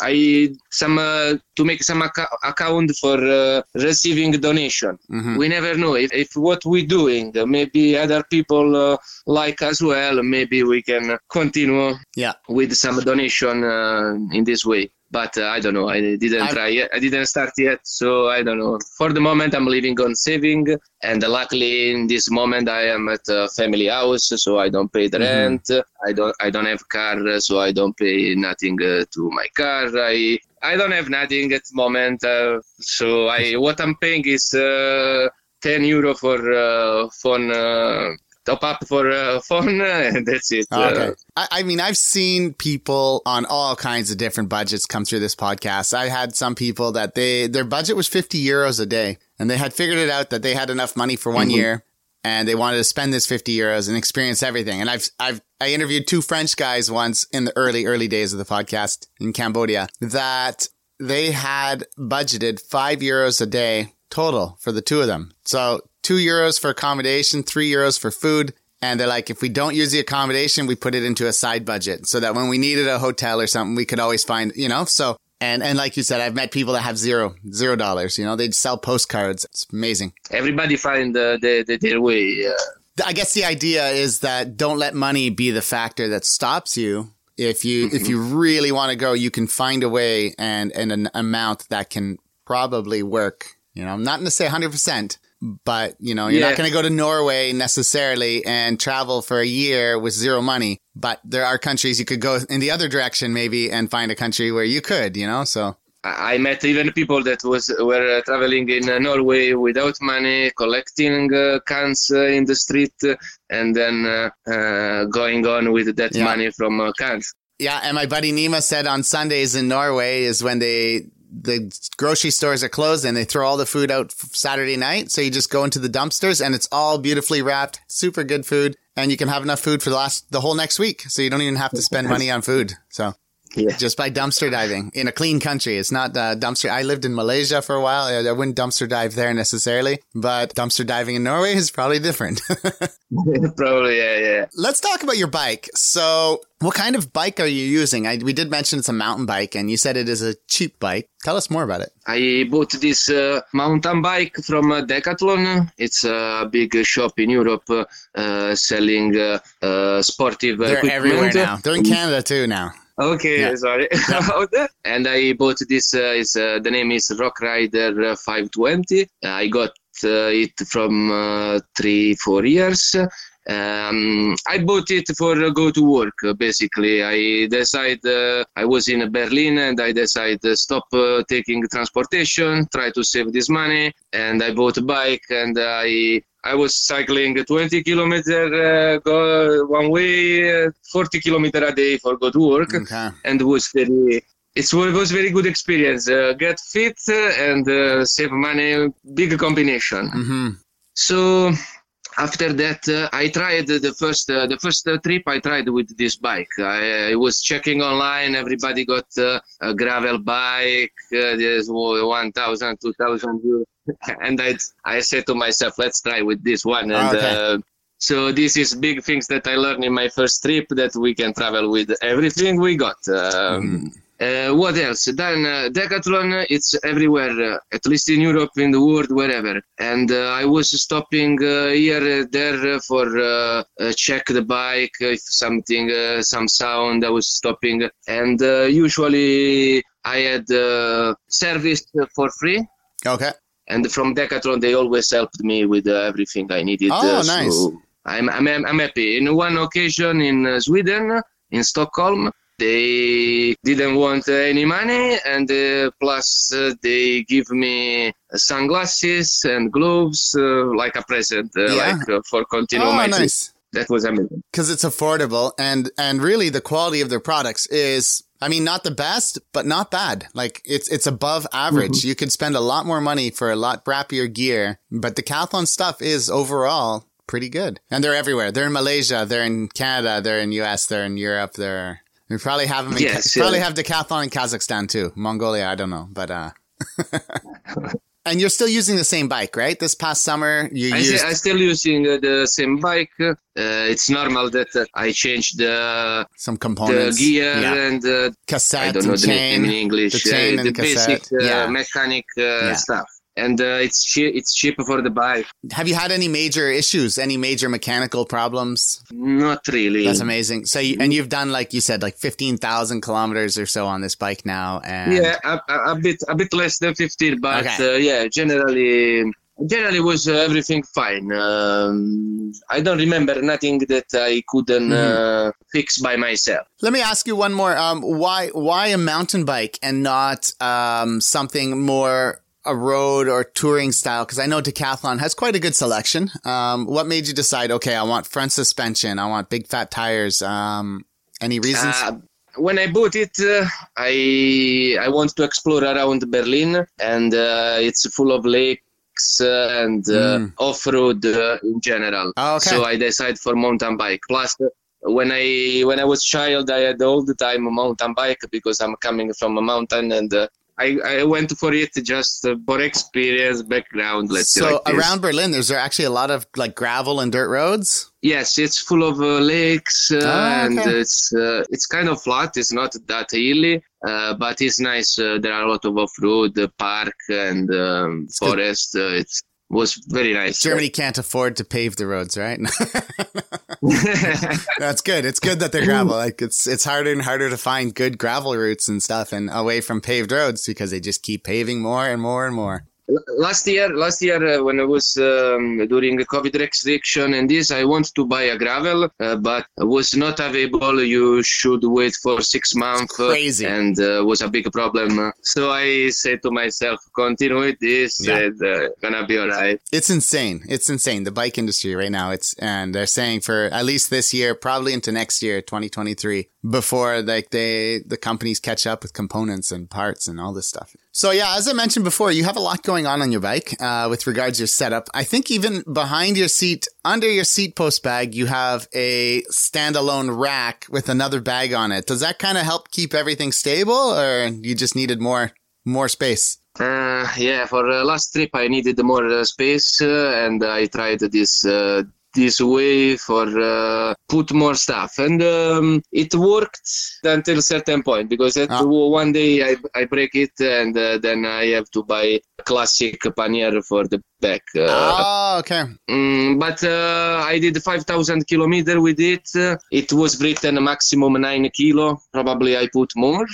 Speaker 2: I some uh, to make some acca- account for uh, receiving donation.
Speaker 1: Mhm.
Speaker 2: We never know if, if what we're doing, maybe other people uh, like as well. Maybe we can continue
Speaker 1: Yeah.
Speaker 2: with some donation uh, in this way. But uh, I don't know. I didn't
Speaker 1: I've-
Speaker 2: try yet. I didn't start yet, so I don't know. For the moment, I'm living on saving, and luckily in this moment I am at a family house, so I don't pay the
Speaker 1: Mhm.
Speaker 2: rent. I don't. I don't have car, so I don't pay nothing uh, to my car. I I don't have nothing at the moment. Uh, so I what I'm paying is uh, 10 euro for uh, phone uh, top up for uh, phone, and that's it.
Speaker 1: Okay. I, I mean, I've seen people on all kinds of different budgets come through this podcast. I had some people that they, their budget was 50 euros a day and they had figured it out that they had enough money for one
Speaker 2: Mhm.
Speaker 1: year and they wanted to spend this 50 euros and experience everything. And I've, I've, I interviewed two French guys once in the early, early days of the podcast in Cambodia that they had budgeted five euros a day total for the two of them. So two euros for accommodation, three euros for food. And they're like, if we don't use the accommodation, we put it into a side budget so that when we needed a hotel or something, we could always find, you know, so, and, and like you said, I've met people that have zero, zero dollars, you know, they'd sell postcards. It's amazing.
Speaker 2: everybody find uh, the, the, their way. Uh,
Speaker 1: I guess the idea is that don't let money be the factor that stops you. If you, if you really want to go, you can find a way and, and an amount that can probably work, you know, I'm not going to say hundred percent, but you know, you're
Speaker 2: Yeah.
Speaker 1: not going to go to Norway necessarily and travel for a year with zero money. But there are countries you could go in the other direction maybe and find a country where you could, you know, so.
Speaker 2: I met even people that was were uh, traveling in uh, Norway without money, collecting uh, cans uh, in the street, uh, and then uh, uh, going on with that
Speaker 1: Yeah.
Speaker 2: money from uh, cans.
Speaker 1: Yeah, and my buddy Nima said on Sundays in Norway is when they the grocery stores are closed and they throw all the food out Saturday night. So you just go into the dumpsters and it's all beautifully wrapped, super good food, and you can have enough food for the last the whole next week. So you don't even have to spend money on food. So
Speaker 2: Yeah.
Speaker 1: just by dumpster diving in a clean country, it's not uh, dumpster. I lived in Malaysia for a while. I, I wouldn't dumpster dive there necessarily, but dumpster diving in Norway is probably different.
Speaker 2: Probably, yeah, yeah.
Speaker 1: Let's talk about your bike. So, what kind of bike are you using? I, we did mention it's a mountain bike, and you said it is a cheap bike. Tell us more about it.
Speaker 2: I bought this uh, mountain bike from uh, Decathlon. It's a big shop in Europe uh, selling uh, uh, sportive
Speaker 1: They're
Speaker 2: equipment.
Speaker 1: everywhere now. They're in Canada too now.
Speaker 2: Okay,
Speaker 1: Yeah.
Speaker 2: sorry about that. And I bought this. Uh, is uh, the name is Rockrider uh, 520. I got uh, it from uh, three four years. Um, I bought it for uh, go to work. uh, Basically, I decided uh, I was in Berlin and I decided uh, stop uh, taking transportation, try to save this money, and I bought a bike and I I was cycling 20 kilometer uh, go one way, uh, 40 kilometer a day for go to work,
Speaker 1: Okay.
Speaker 2: and it was very. It was very good experience. Uh, get fit uh, and uh, save money, big combination.
Speaker 1: hmm
Speaker 2: So after that, uh, I tried the first uh, the first uh, trip. I tried with this bike. I, I was checking online. Everybody got uh, a gravel bike. Uh, there's 1,000, 2,000 euros, and I I said to myself, let's try with this one. And
Speaker 1: Okay.
Speaker 2: uh, so this is big things that I learned in my first trip that we can travel with everything we got. Um, uh, what else? Then uh, Decathlon, it's everywhere, uh, at least in Europe, in the world, wherever. And uh, I was stopping uh, here, uh, there for uh, uh, check the bike, if something, uh, some sound. I was stopping, and uh, usually I had uh, service for free.
Speaker 1: Okay.
Speaker 2: And from Decathlon, they always helped me with uh, everything I needed.
Speaker 1: Oh,
Speaker 2: uh,
Speaker 1: nice.
Speaker 2: So I'm, I'm, I'm happy. In one occasion in uh, Sweden, in Stockholm, they didn't want uh, any money, and uh, plus uh, they give me sunglasses and gloves uh, like a present, uh,
Speaker 1: Yeah.
Speaker 2: like uh, for continue
Speaker 1: Oh,
Speaker 2: my
Speaker 1: nice.
Speaker 2: That was amazing.
Speaker 1: Because it's affordable and and really the quality of their products is, I mean, not the best, but not bad. Like it's it's above average. You could spend a lot more money for a lot crappier gear, but the Decathlon stuff is overall pretty good. And they're everywhere. They're in Malaysia, they're in Canada, they're in US, they're in Europe, they're we probably have them in
Speaker 2: Yes,
Speaker 1: probably have Decathlon in Kazakhstan too. Mongolia, I don't know, but uh And you're still using the same bike, right? This past summer you
Speaker 2: I,
Speaker 1: used
Speaker 2: st- I still using uh, the same bike. Uh, it's normal that uh, I changed the
Speaker 1: some
Speaker 2: the
Speaker 1: components.
Speaker 2: gear
Speaker 1: yeah.
Speaker 2: and uh,
Speaker 1: cassette
Speaker 2: I don't know the
Speaker 1: chain.
Speaker 2: name in English.
Speaker 1: the chain
Speaker 2: uh,
Speaker 1: and
Speaker 2: the
Speaker 1: cassette,
Speaker 2: basic uh,
Speaker 1: yeah.
Speaker 2: mechanic uh,
Speaker 1: Yeah.
Speaker 2: stuff, and uh, it's cheap. It's cheap for the bike.
Speaker 1: Have you had any major issues? Any major mechanical problems?
Speaker 2: Not really.
Speaker 1: That's amazing. So, you, and you've done like you said, like fifteen thousand kilometers or so on this bike now, and
Speaker 2: Yeah, a, a, bit a bit less than 15, but
Speaker 1: Okay.
Speaker 2: uh, yeah, generally generally was uh, everything fine. Um, I don't remember nothing that I couldn't uh, fix by myself.
Speaker 1: Let me ask you one more. Um, why why a mountain bike and not um something more a road or touring style? Because I know Decathlon has quite a good selection. Um, what made you decide? Okay, I want front suspension. I want big fat tires. Um, any reasons?
Speaker 2: Uh, when I bought it, uh, I I want to explore around Berlin, and uh, it's full of lakes uh, and uh,
Speaker 1: Mm.
Speaker 2: off road uh, in general.
Speaker 1: Oh, okay.
Speaker 2: So I decided for mountain bike. Plus, when I when I was child, I had all the time a mountain bike because I'm coming from a mountain, and uh, I I went for it just uh, for experience, background. Let's say
Speaker 1: so
Speaker 2: like this.
Speaker 1: around Berlin, there's actually a lot of like gravel and dirt roads.
Speaker 2: Yes, it's full of uh, lakes uh,
Speaker 1: Oh,
Speaker 2: and it's uh, it's kind of flat. It's not that hilly, uh, but it's nice. Uh, there are a lot of off-road, uh, park, and um,
Speaker 1: It's
Speaker 2: forest. Uh, it was very nice.
Speaker 1: Germany can't afford to pave the roads, right? That's good. It's good that they're gravel. Like it's it's harder and harder to find good gravel routes and stuff and away from paved roads because they just keep paving more and more and more.
Speaker 2: Last year, last year uh, when I was um, during the COVID restriction and this, I want to buy a gravel, uh, but was not available. You should wait for six months, uh,
Speaker 1: crazy.
Speaker 2: and uh, was a big problem. So I said to myself, continue with this,
Speaker 1: Yeah.
Speaker 2: and uh, gonna be alright.
Speaker 1: It's insane. It's insane. The bike industry right now. It's and they're saying for at least this year, probably into next year, 2023, before like they the companies catch up with components and parts and all this stuff. So yeah, as I mentioned before, you have a lot going on on your bike uh, with regards to your setup. I think even behind your seat, under your seat post bag, you have a standalone rack with another bag on it. Does that kind of help keep everything stable, or you just needed more more space?
Speaker 2: Uh, yeah, for uh, last trip I needed more uh, space, uh, and I tried this uh, this way for uh, put more stuff, and um, it worked until a certain point because at
Speaker 1: Ah.
Speaker 2: one day I I break it, and uh, then I have to buy a classic pannier for the back. Uh,
Speaker 1: oh, okay.
Speaker 2: Mm, but uh, I did 5,000 kilometer with it. Uh, it was written maximum 9 kilo. Probably I put more.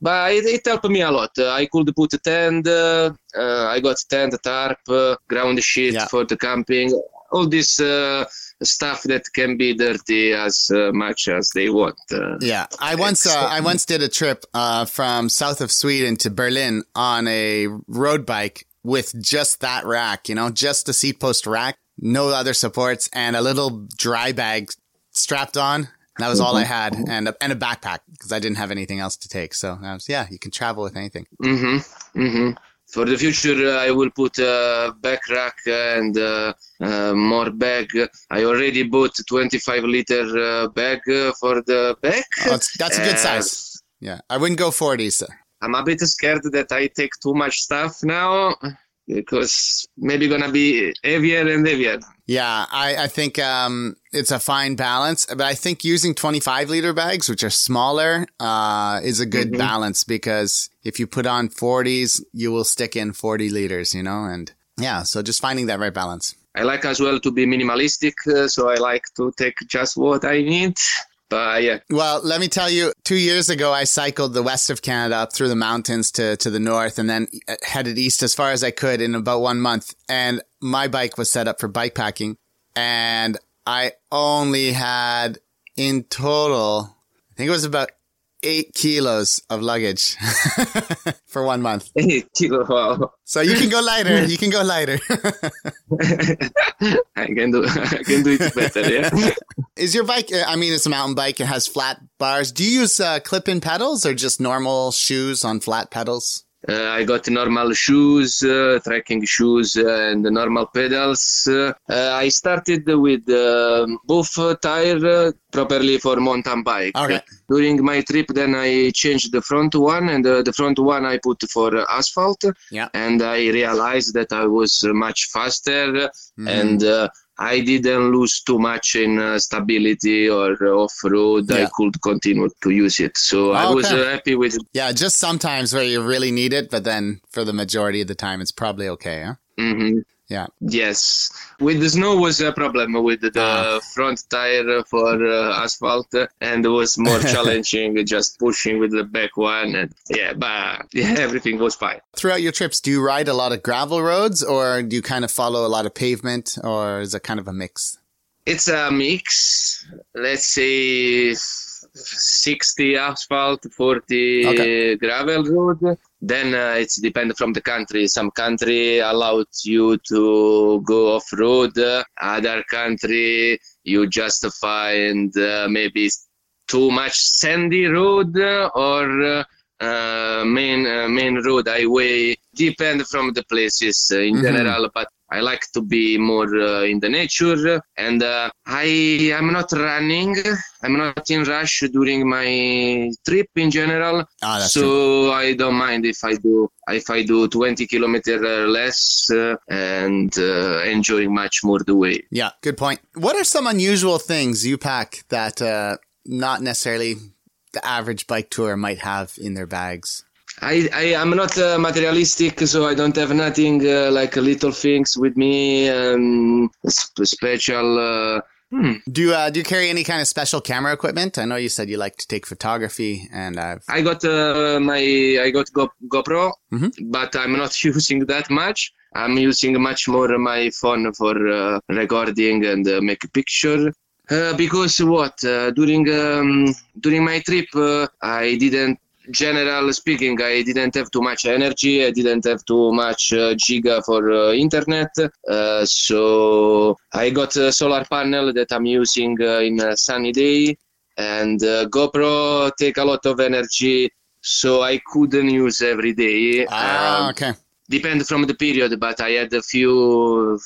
Speaker 2: But it, it helped me a lot. Uh, I could put a tent. Uh, uh, I got tent, tarp, uh, ground sheet
Speaker 1: Yeah.
Speaker 2: for the camping. All this uh, stuff that can be dirty as uh, much as they want. Uh,
Speaker 1: Yeah, I once uh, I once did a trip uh, from south of Sweden to Berlin on a road bike with just that rack, you know, just a seat post rack, no other supports, and a little dry bag strapped on. That was all I had, and a, and a backpack because I didn't have anything else to take. So was, yeah, you can travel with anything.
Speaker 2: hmm hmm for the future, uh, I will put a back rack and uh, uh, more bag. I already bought 25 liter uh, bag uh, for the back.
Speaker 1: Oh, that's, a good size. Yeah, I wouldn't go 40s.
Speaker 2: I'm a bit scared that I take too much stuff now because maybe gonna be heavier and heavier.
Speaker 1: Yeah, I, I think um, it's a fine balance, but I think using 25 liter bags, which are smaller, uh, is a good
Speaker 2: Mhm.
Speaker 1: balance because if you put on 40s, you will stick in 40 liters, you know, and yeah, so just finding that right balance.
Speaker 2: I like as well to be minimalistic, uh, so I like to take just what I need. But yeah,
Speaker 1: Well, let me tell you, two years ago, I cycled the west of Canada up through the mountains to, to the north and then uh, headed east as far as I could in about one month. And my bike was set up for bike packing and I only had in total, I think it was about eight kilos of luggage for one month.
Speaker 2: Eight wow.
Speaker 1: So you can go lighter. You can go lighter.
Speaker 2: I can do I can do it better. Yeah.
Speaker 1: Is your bike, uh, I mean, it's a mountain bike. It has flat bars. Do you use uh, clip-in pedals or just normal shoes on flat pedals?
Speaker 2: Uh, I got normal shoes, uh, trekking shoes, and normal pedals. Uh, I started with um both tire properly for mountain bike.
Speaker 1: Okay.
Speaker 2: During my trip, then I changed the front one, and uh, the front one I put for asphalt.
Speaker 1: Yeah.
Speaker 2: And I realized that I was much faster,
Speaker 1: Mm.
Speaker 2: and uh, I didn't lose too much in uh, stability or off road.
Speaker 1: Yeah.
Speaker 2: I could continue to use it. So I was
Speaker 1: Okay.
Speaker 2: uh, happy with
Speaker 1: Yeah, just sometimes where you really need it, but then for the majority of the time, it's probably okay. Huh?
Speaker 2: hmm
Speaker 1: Yeah.
Speaker 2: Yes, with the snow was a problem with the
Speaker 1: Ah.
Speaker 2: front tire for uh, asphalt, and it was more challenging just pushing with the back one. And yeah, but yeah, everything was fine.
Speaker 1: Throughout your trips, do you ride a lot of gravel roads or do you kind of follow a lot of pavement or is it kind of a mix?
Speaker 2: It's a mix. Let's say 60 asphalt, 40
Speaker 1: Okay.
Speaker 2: gravel road. Then uh, it's depend from the country. Some country allowed you to go off road. Other country you just find uh, maybe too much sandy road or uh, uh, main uh, main road highway. Depend from the places in
Speaker 1: Mhm.
Speaker 2: general, but I like to be more uh, in the nature, and uh, I am not running. I'm not in rush during my trip in general,
Speaker 1: Ah,
Speaker 2: so
Speaker 1: true.
Speaker 2: I don't mind if I do if I do 20 kilometer less uh, and uh, enjoying much more the way.
Speaker 1: Yeah, good point. What are some unusual things you pack that uh, not necessarily the average bike tour might have in their bags?
Speaker 2: I, I am not uh, materialistic, so I don't have nothing uh, like little things with me. Um, sp- special. Uh, hmm.
Speaker 1: Do you, uh, do you carry any kind of special camera equipment? I know you said you like to take photography and I've,
Speaker 2: I got uh, my I got Go- GoPro,
Speaker 1: Mhm.
Speaker 2: but I'm not using that much. I'm using much more my phone for uh, recording and uh, make a picture. Uh, because what uh, during um, during my trip uh, I didn't general speaking I didn't have too much energy I didn't have too much uh, giga for uh, internet uh, so I got a solar panel that I'm using uh, in a sunny day and uh, GoPro take a lot of energy so I couldn't use every day
Speaker 1: ah,
Speaker 2: Um,
Speaker 1: okay.
Speaker 2: depend from the period but i had a few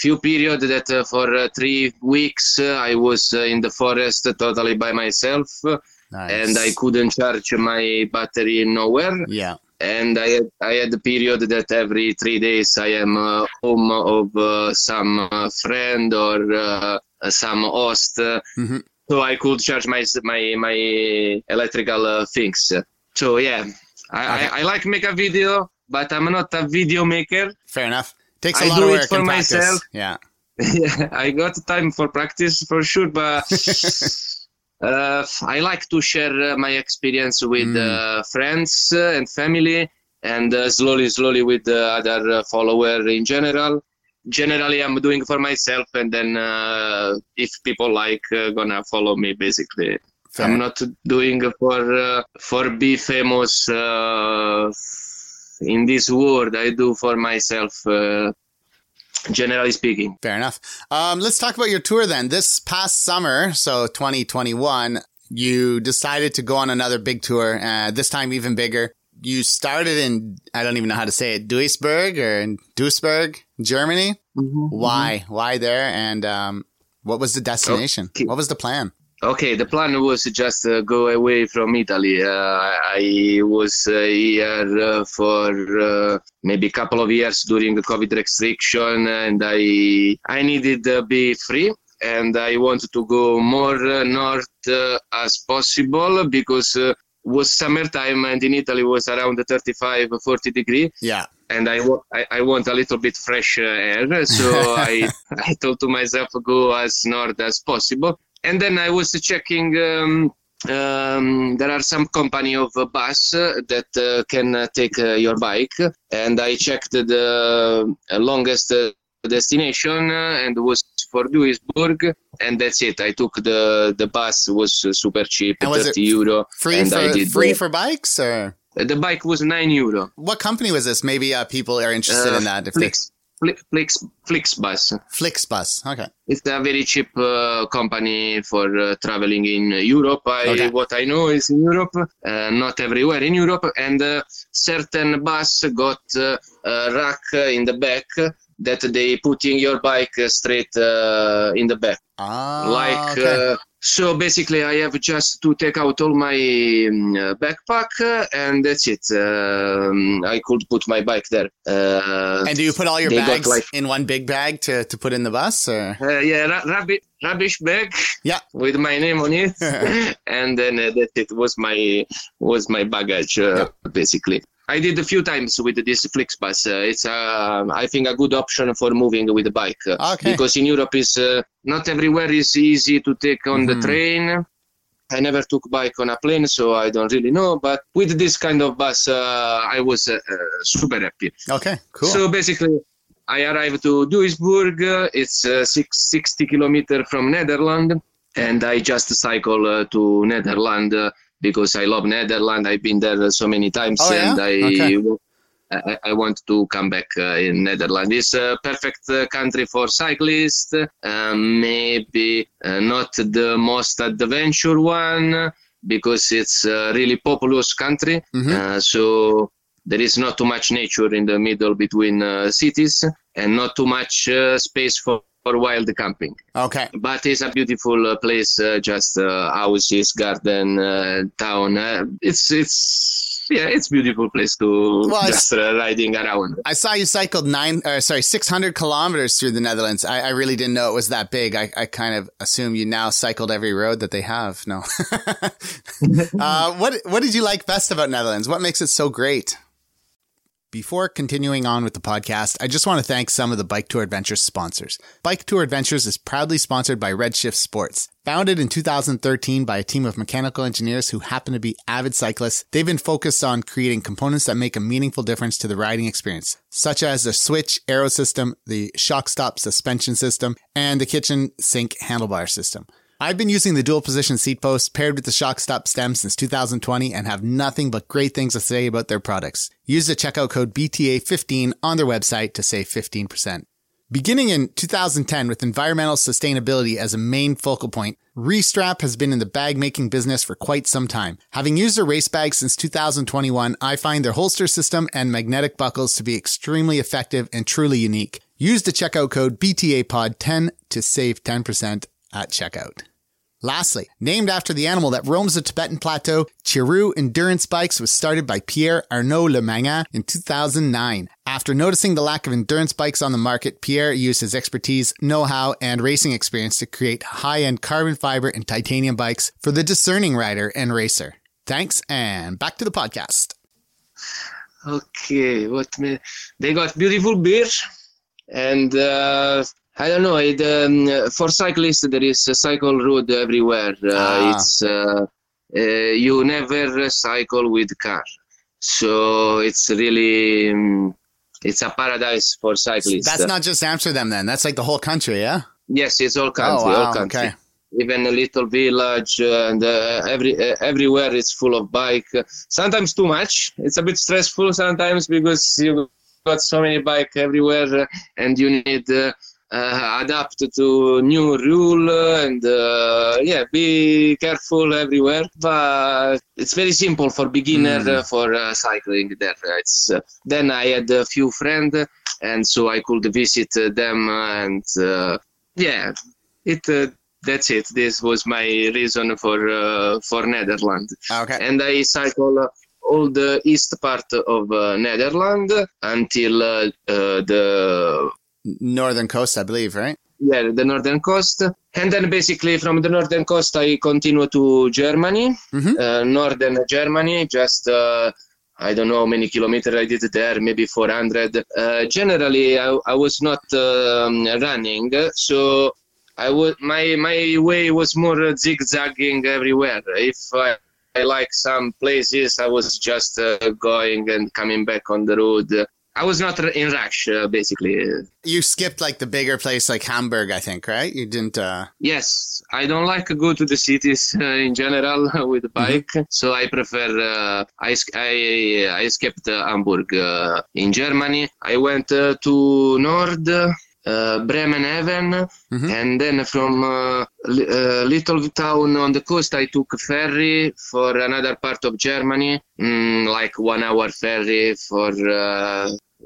Speaker 2: few period that uh, for uh, three weeks uh, i was uh, in the forest totally by myself uh,
Speaker 1: Nice.
Speaker 2: and i couldn't charge my battery nowhere
Speaker 1: Yeah.
Speaker 2: and i had, i had a period that every three days i am uh, home of uh, some uh, friend or uh, some host
Speaker 1: Mhm.
Speaker 2: so i could charge my my my electrical uh, things so yeah I,
Speaker 1: Okay.
Speaker 2: I, I like make a video but i'm not a video maker
Speaker 1: Fair enough. Takes a
Speaker 2: I
Speaker 1: lot
Speaker 2: do
Speaker 1: of
Speaker 2: it
Speaker 1: work
Speaker 2: for
Speaker 1: practice.
Speaker 2: myself.
Speaker 1: Yeah.
Speaker 2: yeah, I got time for practice for sure, but I like to share uh, my experience with
Speaker 1: Mm.
Speaker 2: uh, friends uh, and family, and uh, slowly, slowly with the other uh, follower in general. Generally, I'm doing for myself, and then uh, if people like, uh, gonna follow me. Basically,
Speaker 1: Fair.
Speaker 2: I'm not doing for uh, for be famous uh, in this world. I do for myself. Generally speaking.
Speaker 1: Fair enough. Um, let's talk about your tour then. This past summer, so 2021, you decided to go on another big tour, uh, this time even bigger. you started in I don't even know how to say it, Duisburg or in Duisburg, Germany.
Speaker 2: Mm-hmm.
Speaker 1: Why? Why there? And um, what was the destination?
Speaker 2: Okay.
Speaker 1: What was the plan?
Speaker 2: Okay, the plan was just uh, go away from Italy. Uh, I was uh, here uh, for uh, maybe a couple of years during the COVID restriction, and I I needed to be free, and I wanted to go more uh, north uh, as possible because uh, was summertime and in Italy was around 35 40 degree
Speaker 1: Yeah.
Speaker 2: and I, wa- I, I want a little bit fresh air. So I, I told to myself, go as north as possible. And then I was checking. Um, um, there are some company of a bus uh, that uh, can uh, take uh, your bike, and I checked the uh, longest uh, destination, uh, and was for Duisburg, and that's it. I took the the bus was uh, super cheap,
Speaker 1: And
Speaker 2: thirty euro,
Speaker 1: Free
Speaker 2: and
Speaker 1: for
Speaker 2: I did
Speaker 1: free for bikes or
Speaker 2: the bike was nine euro.
Speaker 1: what company was this? Maybe uh, people are interested
Speaker 2: Uh,
Speaker 1: in that. If
Speaker 2: Flix, Fli- Flix, Flixbus.
Speaker 1: Flixbus. Okay.
Speaker 2: It's a very cheap uh, company for uh, traveling in Europe. I,
Speaker 1: Okay.
Speaker 2: What I know is in Europe, uh, not everywhere in Europe, and uh, certain bus got uh, a rack in the back that they put in your bike straight uh, in the back.
Speaker 1: Ah,
Speaker 2: like
Speaker 1: okay.
Speaker 2: So basically i have just to take out all my um, backpack uh, and that's it. Um, i could put my bike there. Uh,
Speaker 1: and do you put all your
Speaker 2: got,
Speaker 1: bags
Speaker 2: like-
Speaker 1: in one big bag to, to put in the bus or?
Speaker 2: uh, yeah ra- rubbish, rubbish bag
Speaker 1: Yeah.
Speaker 2: with my name on it. And then uh, that it. Was my was my baggage uh, basically I did a few times with this Flixbus. Uh, it's, uh, I think, a good option for moving with a bike uh,
Speaker 1: Okay.
Speaker 2: because in Europe is uh, not everywhere is easy to take on
Speaker 1: Mhm.
Speaker 2: the train. I never took bike on a plane, so I don't really know. But with this kind of bus, uh, I was uh, uh, super happy.
Speaker 1: Okay, cool.
Speaker 2: So basically, I arrived to Duisburg. Uh, it's uh, six, 60 kilometers from Netherlands, and I just cycle uh, to Netherlands uh, because I love Netherlands. I've been there so many times,
Speaker 1: Oh, yeah?
Speaker 2: and I.
Speaker 1: Okay.
Speaker 2: I, I want to come back uh, in Netherlands. It's a perfect uh, country for cyclists. Um, maybe uh, not the most adventure one because it's a really populous country.
Speaker 1: Mhm.
Speaker 2: Uh, so there is not too much nature in the middle between uh, cities and not too much uh, space for, for wild camping.
Speaker 1: okay.
Speaker 2: But it's a beautiful uh, place, uh, just uh, houses, garden, uh, town. Uh, it's it's yeah, it's beautiful place to
Speaker 1: Well,
Speaker 2: just uh, riding around.
Speaker 1: I saw you cycled nine, or sorry, 600 kilometers through the Netherlands. I, I really didn't know it was that big. I, I kind of assume you now cycled every road that they have. No. uh, what, what did you like best about Netherlands? What makes it so great? Before continuing on with the podcast, I just want to thank some of the Bike Tour Adventures sponsors. Bike Tour Adventures is proudly sponsored by Redshift Sports. Founded in 2013 by a team of mechanical engineers who happen to be avid cyclists, they've been focused on creating components that make a meaningful difference to the riding experience, such as the switch aero system, the shock stop suspension system, and the kitchen sink handlebar system. I've been using the dual position seat post paired with the shock stop stem since 2020 and have nothing but great things to say about their products. Use the checkout code BTA15 on their website to save 15%. Beginning in 2010 with environmental sustainability as a main focal point, Restrap has been in the bag making business for quite some time. Having used their race bags since 2021, I find their holster system and magnetic buckles to be extremely effective and truly unique. Use the checkout code BTAPOD10 to save 10% at checkout. Lastly, named after the animal that roams the Tibetan plateau, Chiru Endurance Bikes was started by Pierre Arnaud Lemanga in 2009. After noticing the lack of endurance bikes on the market, Pierre used his expertise, know-how, and racing experience to create high-end carbon fiber and titanium bikes for the discerning rider and racer. Thanks, and back to the podcast.
Speaker 2: Okay, what? They got beautiful beer, and uh, I don't know. It, um, for cyclists, there is a cycle road everywhere. Uh,
Speaker 1: Ah.
Speaker 2: It's uh, uh, you never cycle with car, so it's really um, it's a paradise for cyclists.
Speaker 1: That's not just Amsterdam then. That's like the whole country, yeah?
Speaker 2: yes, it's all country,
Speaker 1: oh, wow.
Speaker 2: all country.
Speaker 1: Okay.
Speaker 2: even a little village uh, and uh, every uh, everywhere is full of bike sometimes too much it's a bit stressful sometimes because you got so many bike everywhere and you need uh, uh, adapt to new rule and uh, yeah, be careful everywhere. But it's very simple for beginner
Speaker 1: Mm.
Speaker 2: uh, for uh, cycling there. It's uh, then I had a few friends, and so I could visit uh, them and uh, yeah, it. Uh, that's it. This was my reason for uh, for Netherlands
Speaker 1: Okay.
Speaker 2: and I cycle uh, all the east part of uh, Netherlands until uh, uh, the
Speaker 1: Northern coast, I believe, right?
Speaker 2: yeah the northern coast, and then basically from the northern coast I continue to Germany,
Speaker 1: Mhm.
Speaker 2: uh, northern Germany, just. Uh, I don't know how many kilometers I did there, maybe 400. Uh, generally, I, I was not um, running, so I would my my way was more zigzagging everywhere. If I, I like some places, I was just uh, going and coming back on the road. I was not in rush, uh, basically.
Speaker 1: You skipped like the bigger place, like Hamburg, I think, right? You didn't. uh
Speaker 2: Yes, I don't like to go to the cities uh, in general with the bike, so I prefer. Uh, I I I skipped uh, Hamburg uh, in Germany. I went uh, to Nord. Uh, Bremerhaven,
Speaker 1: Mhm.
Speaker 2: and then from uh, li- uh, little town on the coast, I took a ferry for another part of Germany, mm, like one hour ferry for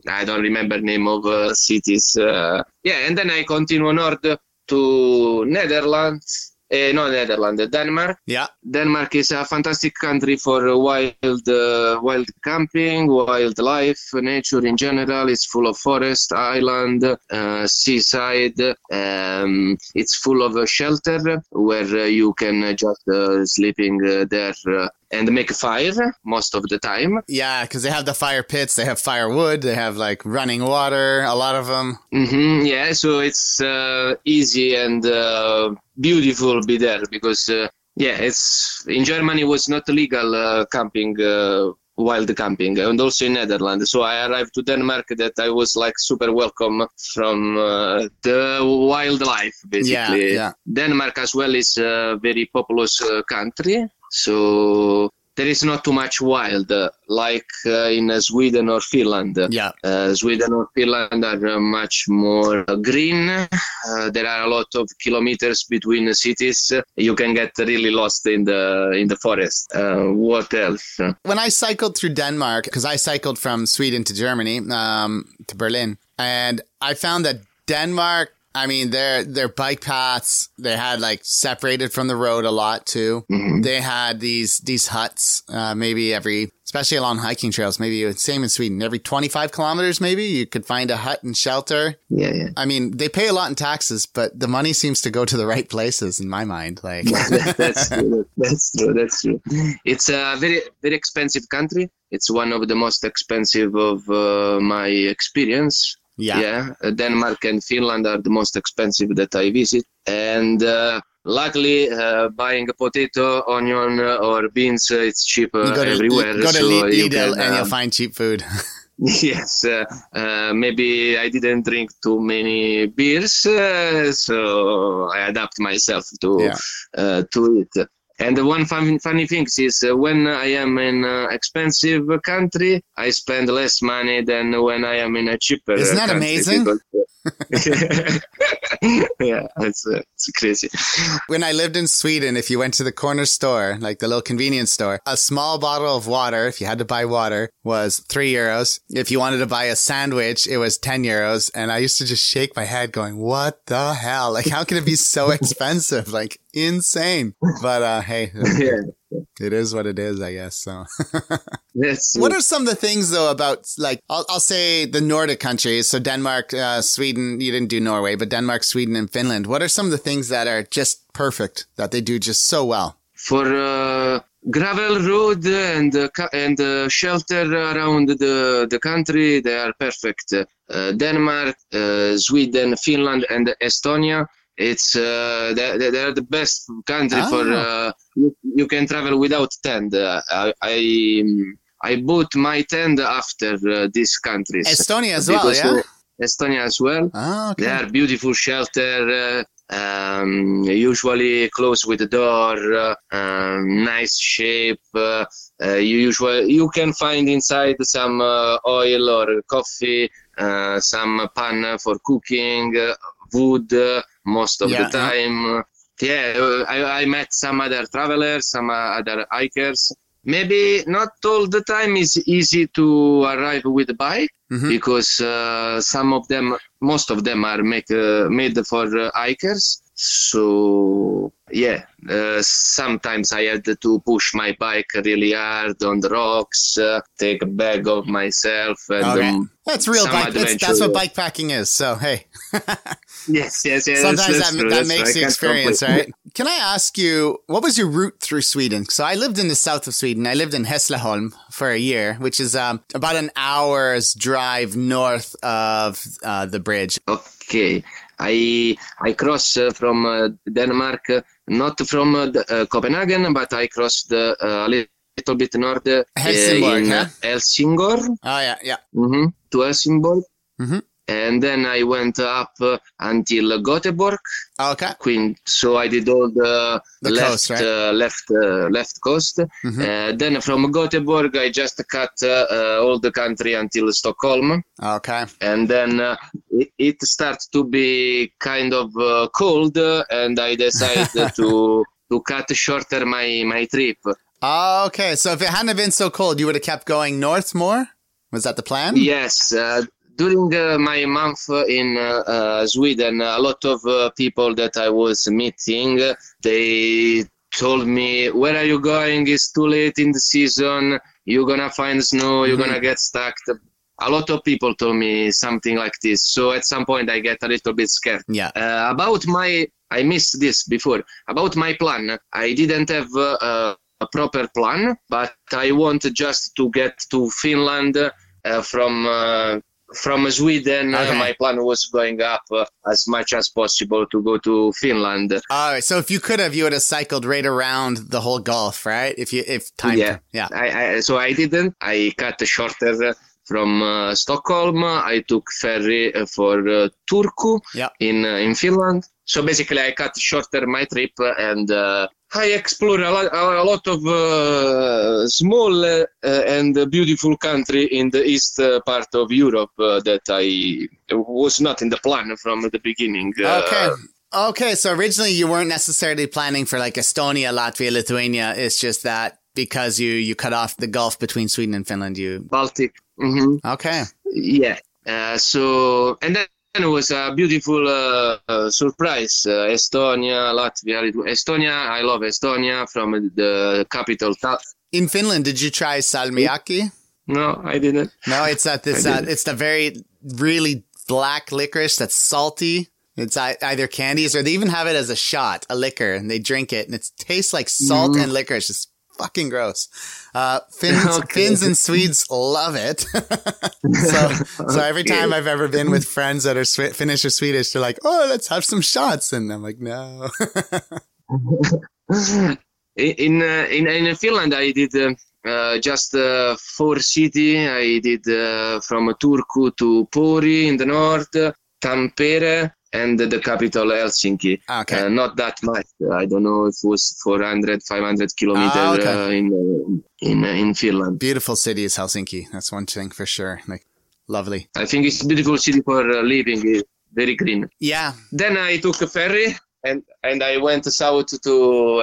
Speaker 2: I don't remember name of uh, cities. Uh, yeah, and then I continue north to Netherlands. Uh, no, Netherlands, Denmark.
Speaker 1: Yeah.
Speaker 2: Denmark is a fantastic country for wild, uh, wild camping, wildlife, nature in general. It's full of forest, island, uh, seaside. Um, it's full of uh, shelter where uh, you can uh, just uh, sleeping uh, there uh, and make a fire most of the time.
Speaker 1: Yeah, because they have the fire pits, they have firewood, they have like running water, a lot of them.
Speaker 2: hmm yeah, so it's uh, easy and uh, beautiful to be there because uh, yeah, it's in Germany was not legal uh, camping. Uh, wild camping and also in Netherlands. So I arrived to Denmark that I was like super welcome from uh, the wildlife
Speaker 1: Yeah,
Speaker 2: basically.
Speaker 1: yeah.
Speaker 2: Denmark as well is a very populous uh, country. So there is not too much wild uh, like uh, in uh, Sweden or Finland.
Speaker 1: Yeah.
Speaker 2: Uh, Sweden or Finland are uh, much more uh, green. Uh, there are a lot of kilometers between the cities. You can get really lost in the in the forest. Uh, what else?
Speaker 1: When I cycled through Denmark, because I cycled from Sweden to Germany, um, to Berlin, and I found that Denmark, I mean, their their bike paths they had like separated from the road a lot too. They had these these huts, uh, maybe every, especially along hiking trails, maybe same in Sweden. Every twenty five kilometers, maybe you could find a hut and shelter.
Speaker 2: Yeah, yeah.
Speaker 1: I mean, they pay a lot in taxes, but the money seems to go to the right places in my mind. Like,
Speaker 2: that's true. That's true. That's true. It's a very very expensive country. It's one of the most expensive of uh, my experience.
Speaker 1: Yeah.
Speaker 2: Yeah, uh, Denmark and Finland are the most expensive that I visit, and uh, luckily, uh, buying a potato, onion, uh, or beans, uh, it's cheaper
Speaker 1: You go to,
Speaker 2: everywhere.
Speaker 1: you go to
Speaker 2: so you
Speaker 1: Lidl
Speaker 2: can,
Speaker 1: and you'll
Speaker 2: um,
Speaker 1: find cheap food.
Speaker 2: yes, uh, uh, maybe I didn't drink too many beers, uh, so I adapt myself to
Speaker 1: Yeah.
Speaker 2: uh, to it. And the one fun, funny thing is uh, when I am in uh, expensive country, I spend less money than when I am in a cheaper.
Speaker 1: Isn't that
Speaker 2: country
Speaker 1: amazing?
Speaker 2: yeah, it's uh, it's crazy.
Speaker 1: when I lived in Sweden, if you went to the corner store, like the little convenience store, a small bottle of water, if you had to buy water, was three euros. If you wanted to buy a sandwich, it was 10 euros. And I used to just shake my head going, what the hell? Like, how can it be so expensive? Like, insane. But, uh, hey, it is what it is, I guess. So. What are some of the things though about like I'll, I'll say the Nordic countries, so Denmark, uh, Sweden. You didn't do Norway, but Denmark, Sweden, and Finland. What are some of the things that are just perfect that they do just so well?
Speaker 2: for uh, gravel road and uh, and uh, shelter around the the country. They are perfect. Uh, Denmark, uh, Sweden, Finland, and Estonia. It's uh, they, they- they're the best country for
Speaker 1: Ah.
Speaker 2: uh, you, you can travel without tent. Uh, I, I I bought my tent after uh, these countries.
Speaker 1: Estonia as well, yeah.
Speaker 2: uh, Estonia as well.
Speaker 1: Oh, okay.
Speaker 2: They are beautiful shelter, uh, um, usually close with the door, um, nice shape. Uh, uh, you usually you can find inside some uh, oil or coffee, uh, some pan for cooking. Uh, wood most of
Speaker 1: Yeah,
Speaker 2: the time. Yeah, I, I met some other travelers, some uh, other hikers. Maybe not all the time is easy to arrive with a bike
Speaker 1: Mhm.
Speaker 2: because uh, some of them, most of them are make, uh, made for uh, hikers. So yeah, uh, sometimes I had to push my bike really hard on the rocks, uh, take a bag of myself, and
Speaker 1: Okay.
Speaker 2: um,
Speaker 1: That's real bike. That's, that's what bike packing is. So, hey.
Speaker 2: yes, yes, yes.
Speaker 1: Sometimes
Speaker 2: that's
Speaker 1: that,
Speaker 2: true,
Speaker 1: that makes
Speaker 2: true.
Speaker 1: the experience, right? Can I ask you, what was your route through Sweden? So I lived in the south of Sweden. I lived in Hässleholm for a year, which is um, about an hour's drive north of uh, the bridge.
Speaker 2: Okay, I I cross uh, from uh, Denmark, uh, not from uh, the, uh, Copenhagen, but I crossed uh, a little bit north uh,
Speaker 1: Helsingborg,
Speaker 2: in
Speaker 1: huh?
Speaker 2: uh, Helsingor
Speaker 1: Oh, yeah, yeah.
Speaker 2: Mm-hmm, to Helsingborg,
Speaker 1: Mhm.
Speaker 2: And then I went up uh, until Göteborg.
Speaker 1: Okay.
Speaker 2: Queen. So I did all the,
Speaker 1: The
Speaker 2: left,
Speaker 1: coast, right?
Speaker 2: uh, left, uh, left coast.
Speaker 1: Mhm.
Speaker 2: Uh, then from Göteborg, I just cut uh, uh, all the country until Stockholm,
Speaker 1: Okay.
Speaker 2: and then uh, it, it starts to be kind of uh, cold, uh, and I decided to to cut shorter my my trip.
Speaker 1: Oh, okay. So if it hadn't been so cold, you would have kept going north more? Was that the plan?
Speaker 2: Yes. Uh, during uh, my month in uh, uh, Sweden, a lot of uh, people that I was meeting, uh, they told me, "Where are you going? It's too late in the season. You're gonna find snow. You're
Speaker 1: Mhm.
Speaker 2: gonna get stuck." A lot of people told me something like this. So at some point, I get a little bit scared.
Speaker 1: Yeah.
Speaker 2: Uh, about my, I missed this before. About my plan, I didn't have a proper plan, but I wanted just to get to Finland uh, from uh, from Sweden.
Speaker 1: Okay.
Speaker 2: Uh, my plan was going up uh, as much as possible to go to Finland.
Speaker 1: All right. So if you could have, you would have cycled right around the whole Gulf, right? If you, if time.
Speaker 2: Yeah.
Speaker 1: Yeah.
Speaker 2: I, I so I didn't. I cut shorter from uh, Stockholm. I took ferry uh, for uh, Turku
Speaker 1: Yeah.
Speaker 2: in uh, in Finland. So basically, I cut shorter my trip and uh, I explored a lot, a lot of uh, small uh, and beautiful country in the east uh, part of Europe uh, that I was not in the plan from the beginning. Uh,
Speaker 1: Okay. Okay. So originally you weren't necessarily planning for like Estonia, Latvia, Lithuania. It's just that because you, you cut off the Gulf between Sweden and Finland, you,
Speaker 2: Baltic. hmm
Speaker 1: okay.
Speaker 2: Yeah. Uh, so and then it was a beautiful uh, uh, surprise. Uh, Estonia, Latvia, Estonia. I love Estonia from the capital.
Speaker 1: In Finland, did you try salmiakki?
Speaker 2: no, I didn't.
Speaker 1: No, it's that this
Speaker 2: I didn't.
Speaker 1: it's the very really black licorice that's salty. It's either candies or they even have it as a shot, a liquor, and they drink it, and it tastes like salt
Speaker 2: Mm.
Speaker 1: and licorice. It's fucking gross. Uh, Finns,
Speaker 2: Okay.
Speaker 1: Finns and Swedes love it. so, so every time I've ever been with friends that are Finnish or Swedish, they're like, "Oh, let's have some shots," and I'm like, "No."
Speaker 2: in uh, in in Finland, I did uh, uh, just uh, four city. I did uh, from Turku to Pori in the north, Tampere, and the capital Helsinki.
Speaker 1: okay.
Speaker 2: Uh, not that much. I don't know if it was 400, 500 kilometers
Speaker 1: Ah, okay.
Speaker 2: uh, in uh, in uh, in Finland.
Speaker 1: Beautiful city is Helsinki. That's one thing for sure. Like, lovely.
Speaker 2: I think it's a beautiful city for uh, living. It's very green.
Speaker 1: Yeah.
Speaker 2: Then I took a ferry and and I went south to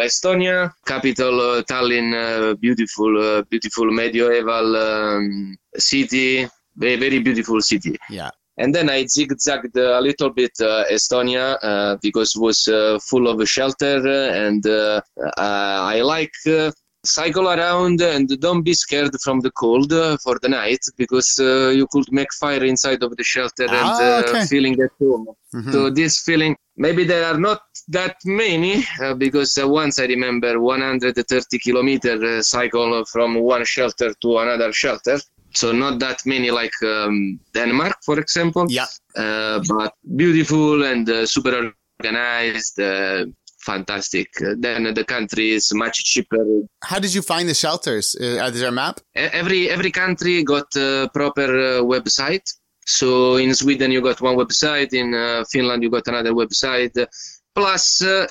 Speaker 2: Estonia, capital uh, Tallinn. Uh, beautiful, uh, beautiful medieval um, city. Very very beautiful city.
Speaker 1: Yeah.
Speaker 2: And then I zigzagged a little bit uh, Estonia uh, because it was uh, full of shelter uh, and uh, uh, I like uh, cycle around and don't be scared from the cold for the night because uh, you could make fire inside of the shelter and
Speaker 1: Ah,
Speaker 2: uh,
Speaker 1: okay.
Speaker 2: feeling at home.
Speaker 1: Mhm.
Speaker 2: So this feeling, maybe there are not that many uh, because uh, once I remember 130 kilometer cycle from one shelter to another shelter. So not that many like um, Denmark, for example
Speaker 1: Yeah.
Speaker 2: uh, but beautiful and uh, super organized, uh, fantastic. Uh, then the country is much cheaper.
Speaker 1: How did you find the shelters? Uh, Is there a map?
Speaker 2: Every every country got a proper uh, website. So in Sweden you got one website, in uh, Finland you got another website. Plus uh,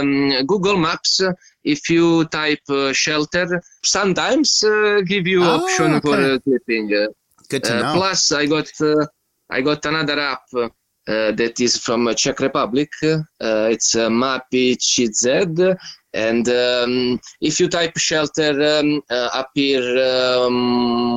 Speaker 2: um, Google Maps. If you type uh, shelter, sometimes uh, give you
Speaker 1: Ah,
Speaker 2: option for
Speaker 1: okay.
Speaker 2: uh, clipping. Uh,
Speaker 1: Good to
Speaker 2: uh,
Speaker 1: know.
Speaker 2: plus, I got uh, I got another app that is from uh, Czech Republic. Uh, it's uh, Mapy CZ. And um, if you type shelter, um, uh, appear um,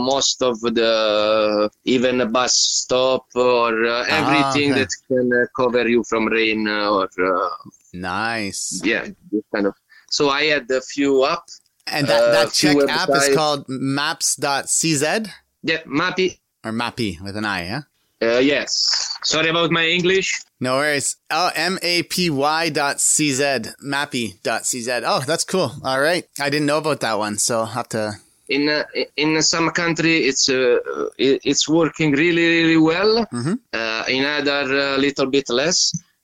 Speaker 2: most of the even a bus stop or uh,
Speaker 1: Ah,
Speaker 2: everything
Speaker 1: okay.
Speaker 2: that can uh, cover you from rain or uh,
Speaker 1: Nice.
Speaker 2: yeah, this kind of. So I had a few up.
Speaker 1: And that,
Speaker 2: Uh,
Speaker 1: that Czech app is called maps.cz
Speaker 2: Yeah, Mappy.
Speaker 1: or Mappy with an I, yeah?
Speaker 2: Uh, yes. Sorry about my English.
Speaker 1: No worries. Oh, M A P Y dot CZ, Mappy dot CZ. Oh, that's cool. All right. I didn't know about that one, so I'll have to.
Speaker 2: in uh, in some country it's uh, it's working really really well
Speaker 1: Mhm.
Speaker 2: uh, in other a little bit less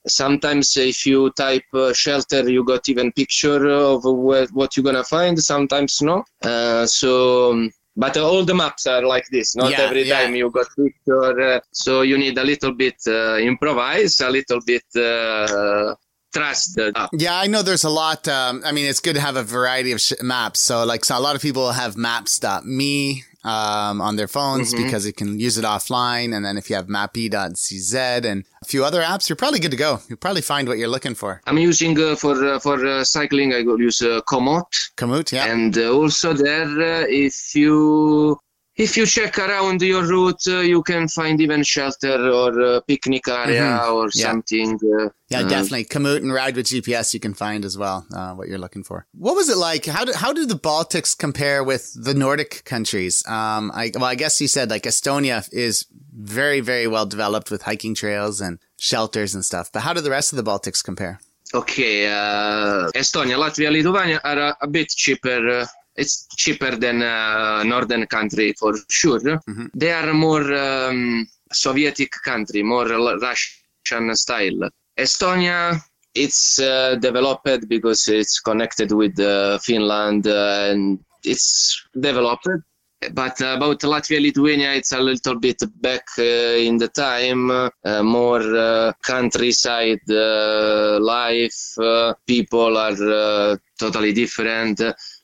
Speaker 2: sometimes if you type uh, shelter you got even picture of where, what you're gonna find sometimes no uh, so um, but all the maps are like this not
Speaker 1: Yeah,
Speaker 2: every
Speaker 1: yeah.
Speaker 2: time you got picture uh, so you need a little bit uh, improvise a little bit uh, trust.
Speaker 1: Yeah, I know there's a lot. Um, I mean, it's good to have a variety of sh- maps. So, like, so a lot of people have maps.me um, on their phones
Speaker 2: Mhm.
Speaker 1: because you can use it offline. And then if you have mapy.cz and a few other apps, you're probably good to go. You'll probably find what you're looking for.
Speaker 2: i'm using uh, for uh, for uh, cycling i will use uh, komoot
Speaker 1: Komoot, yeah.
Speaker 2: And uh, also there, uh, if you if you check around your route, uh, you can find even shelter or uh, picnic area
Speaker 1: Mhm.
Speaker 2: or
Speaker 1: Yeah.
Speaker 2: something. Uh,
Speaker 1: Yeah,
Speaker 2: uh,
Speaker 1: definitely. Komoot and Ride with GPS you can find as well, uh, what you're looking for. What was it like? How do, how do the Baltics compare with the Nordic countries? Um, I, well, I guess you said like Estonia is very, very well developed with hiking trails and shelters and stuff. But how do the rest of the Baltics compare?
Speaker 2: Okay, uh, Estonia, Latvia, Lithuania are a, a bit cheaper. It's cheaper than uh, northern country for sure.
Speaker 1: Mhm.
Speaker 2: They are more um, Sovietic country, more Russian style. Estonia, it's uh, developed because it's connected with uh, Finland uh, and it's developed. But about Latvia, Lithuania, it's a little bit back uh, in the time, uh, more uh, countryside uh, life. Uh, people are uh, totally different.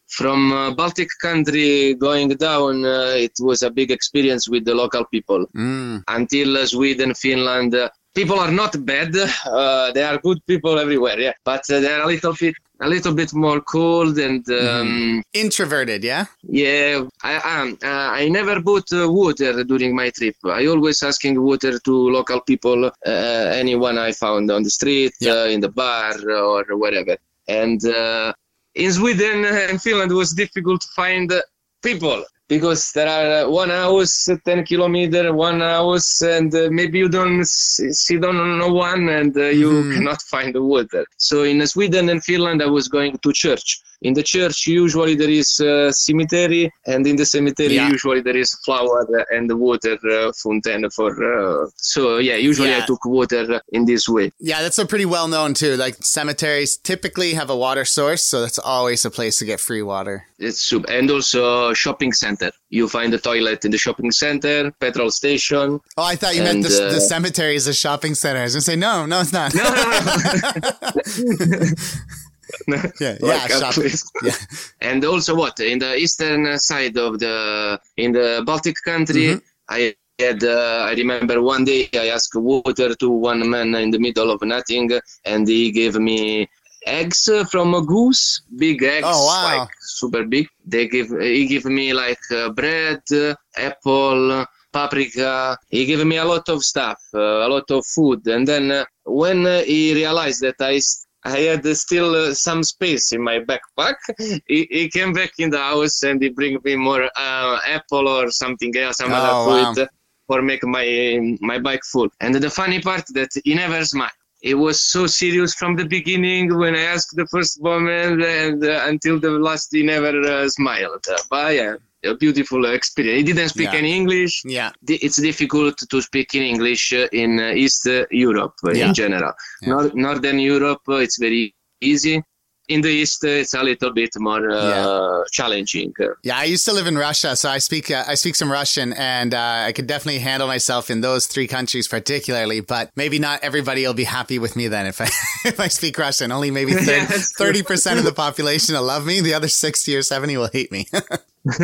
Speaker 2: From uh, Baltic country going down, uh, it was a big experience with the local people.
Speaker 1: Mm,
Speaker 2: Until uh, Sweden, Finland, uh, people are not bad. Uh, they are good people everywhere. Yeah, but uh, they're a little bit, a little bit more cold and. Um,
Speaker 1: introverted, yeah?
Speaker 2: yeah, I um, uh, I never bought uh, water during my trip. I always asking water to local people, uh, anyone I found on the street,
Speaker 1: Yeah.
Speaker 2: uh, in the bar, or whatever. And uh, in Sweden and Finland, it was difficult to find people because there are uh, one house, uh, ten kilometer, one house, and uh, maybe you don't see don't no one, and uh, you
Speaker 1: Mhm.
Speaker 2: cannot find the water. So in Sweden and Finland, I was going to church. In the church, usually there is a cemetery, and in the cemetery,
Speaker 1: Yeah.
Speaker 2: usually there is flower and water uh, fountain for. Uh, so yeah, usually
Speaker 1: Yeah.
Speaker 2: I took water in this way.
Speaker 1: Yeah, that's a pretty well known too. Like cemeteries typically have a water source, so that's always a place to get free water.
Speaker 2: It's super. And also shopping center. You find the toilet in the shopping center, petrol station.
Speaker 1: Oh, I thought you meant
Speaker 2: And,
Speaker 1: the, the
Speaker 2: uh,
Speaker 1: cemetery is a shopping center. I was gonna say no, no, it's not.
Speaker 2: No, no, no.
Speaker 1: yeah, yeah,
Speaker 2: Like a place.
Speaker 1: Yeah.
Speaker 2: And also what in the eastern side of the in the Baltic country,
Speaker 1: Mhm.
Speaker 2: I had uh, I remember one day I asked water to one man in the middle of nothing, and he gave me eggs from a goose, big eggs,
Speaker 1: Oh, wow.
Speaker 2: like super big. They give he give me like uh, bread, uh, apple. Paprika. He gave me a lot of stuff, uh, a lot of food, and then uh, when uh, he realized that I I had still uh, some space in my backpack. He, he came back in the house and he bring me more uh, apple or something else, some
Speaker 1: Oh,
Speaker 2: other
Speaker 1: wow.
Speaker 2: for make my my bike full. And the funny part that he never smiled. It was so serious from the beginning when I asked the first moment and uh, until the last he never uh, smiled. But yeah, a beautiful experience. He didn't speak
Speaker 1: Yeah.
Speaker 2: any English.
Speaker 1: Yeah,
Speaker 2: It's difficult to speak in English uh, in uh, East uh, Europe
Speaker 1: Yeah.
Speaker 2: in general.
Speaker 1: Yeah.
Speaker 2: Nor- Northern Europe, uh, it's very easy. In the East, uh, it's a little bit more uh, challenging.
Speaker 1: Yeah. I used to live in Russia, so I speak uh, I speak some Russian, and uh, I could definitely handle myself in those three countries particularly. But maybe not everybody will be happy with me then if I if I speak Russian. Only maybe
Speaker 2: Yeah, that's true.
Speaker 1: thirty percent of the population will love me. The other sixty or seventy will hate me.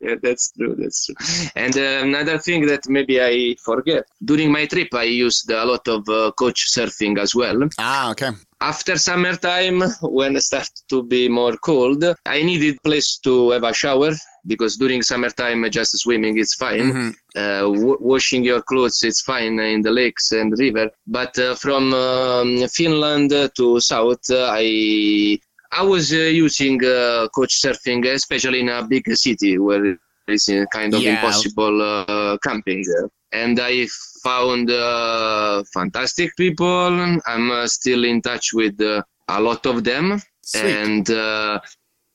Speaker 2: yeah, that's true. That's true. And uh, another thing that maybe I forget during my trip, I used a lot of uh, coach surfing as well.
Speaker 1: Ah, okay.
Speaker 2: After summertime, when it started to be more cold, I needed place to have a shower because during summertime, just swimming is fine.
Speaker 1: Mhm.
Speaker 2: Uh, w- washing your clothes it's fine in the lakes and river. But uh, from um, Finland to south, uh, I I was uh, using uh, coach surfing, especially in a big city where it's uh, kind of
Speaker 1: Yeah.
Speaker 2: impossible uh, camping. And I found uh, fantastic people. I'm uh, still in touch with uh, a lot of them.
Speaker 1: Sweet.
Speaker 2: And uh,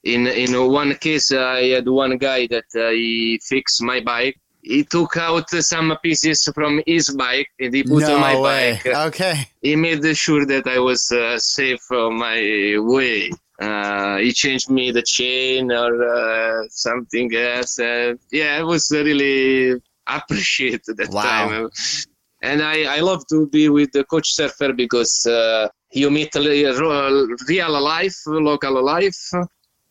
Speaker 2: in in one case, I had one guy that uh, he fixed my bike. He took out some pieces from his bike and he put on my
Speaker 1: no way.
Speaker 2: bike
Speaker 1: Okay.
Speaker 2: he made sure that I was uh, safe on my way. Uh, he changed me the chain or uh, something else. Uh, yeah, I was really appreciated that
Speaker 1: Wow.
Speaker 2: time. And I, I love to be with the coach surfer because uh, you meet real real life, local life,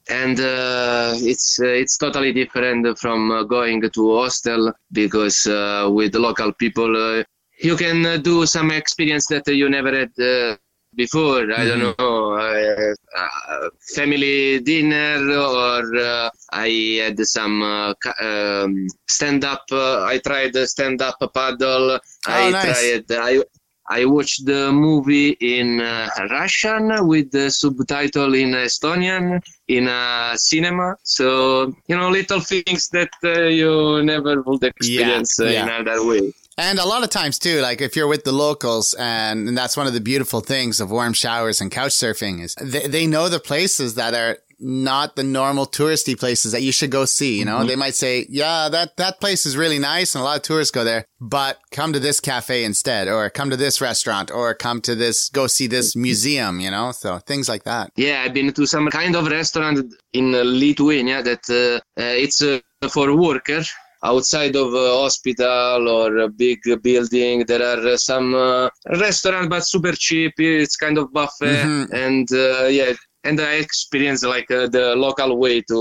Speaker 2: and uh, it's uh, it's totally different from uh, going to hostel because uh, with local people uh, you can do some experience that you never had uh, before. I don't know, uh, uh, family dinner, or uh, I had some uh, um, stand up. Uh, I tried the stand up paddle. I
Speaker 1: nice.
Speaker 2: tried. I I watched the movie in uh, Russian with the subtitle in Estonian in a cinema. So you know, little things that uh, you never would experience uh,
Speaker 1: yeah.
Speaker 2: in other way.
Speaker 1: And a lot of times too, like if you're with the locals and, and that's one of the beautiful things of warm showers and couch surfing is they, they know the places that are not the normal touristy places that you should go see. You know,
Speaker 2: Mm-hmm.
Speaker 1: they might say, yeah, that, that place is really nice and a lot of tourists go there, but come to this cafe instead or come to this restaurant or come to this, go see this museum, you know? So things like that.
Speaker 2: Yeah, I've been to some kind of restaurant in Lithuania that uh, uh, it's uh, for workers outside of a hospital or a big building. There are uh, some uh, restaurant, but super cheap. It's kind of buffet,
Speaker 1: Mhm.
Speaker 2: and uh, yeah, and I experienced like uh, the local way to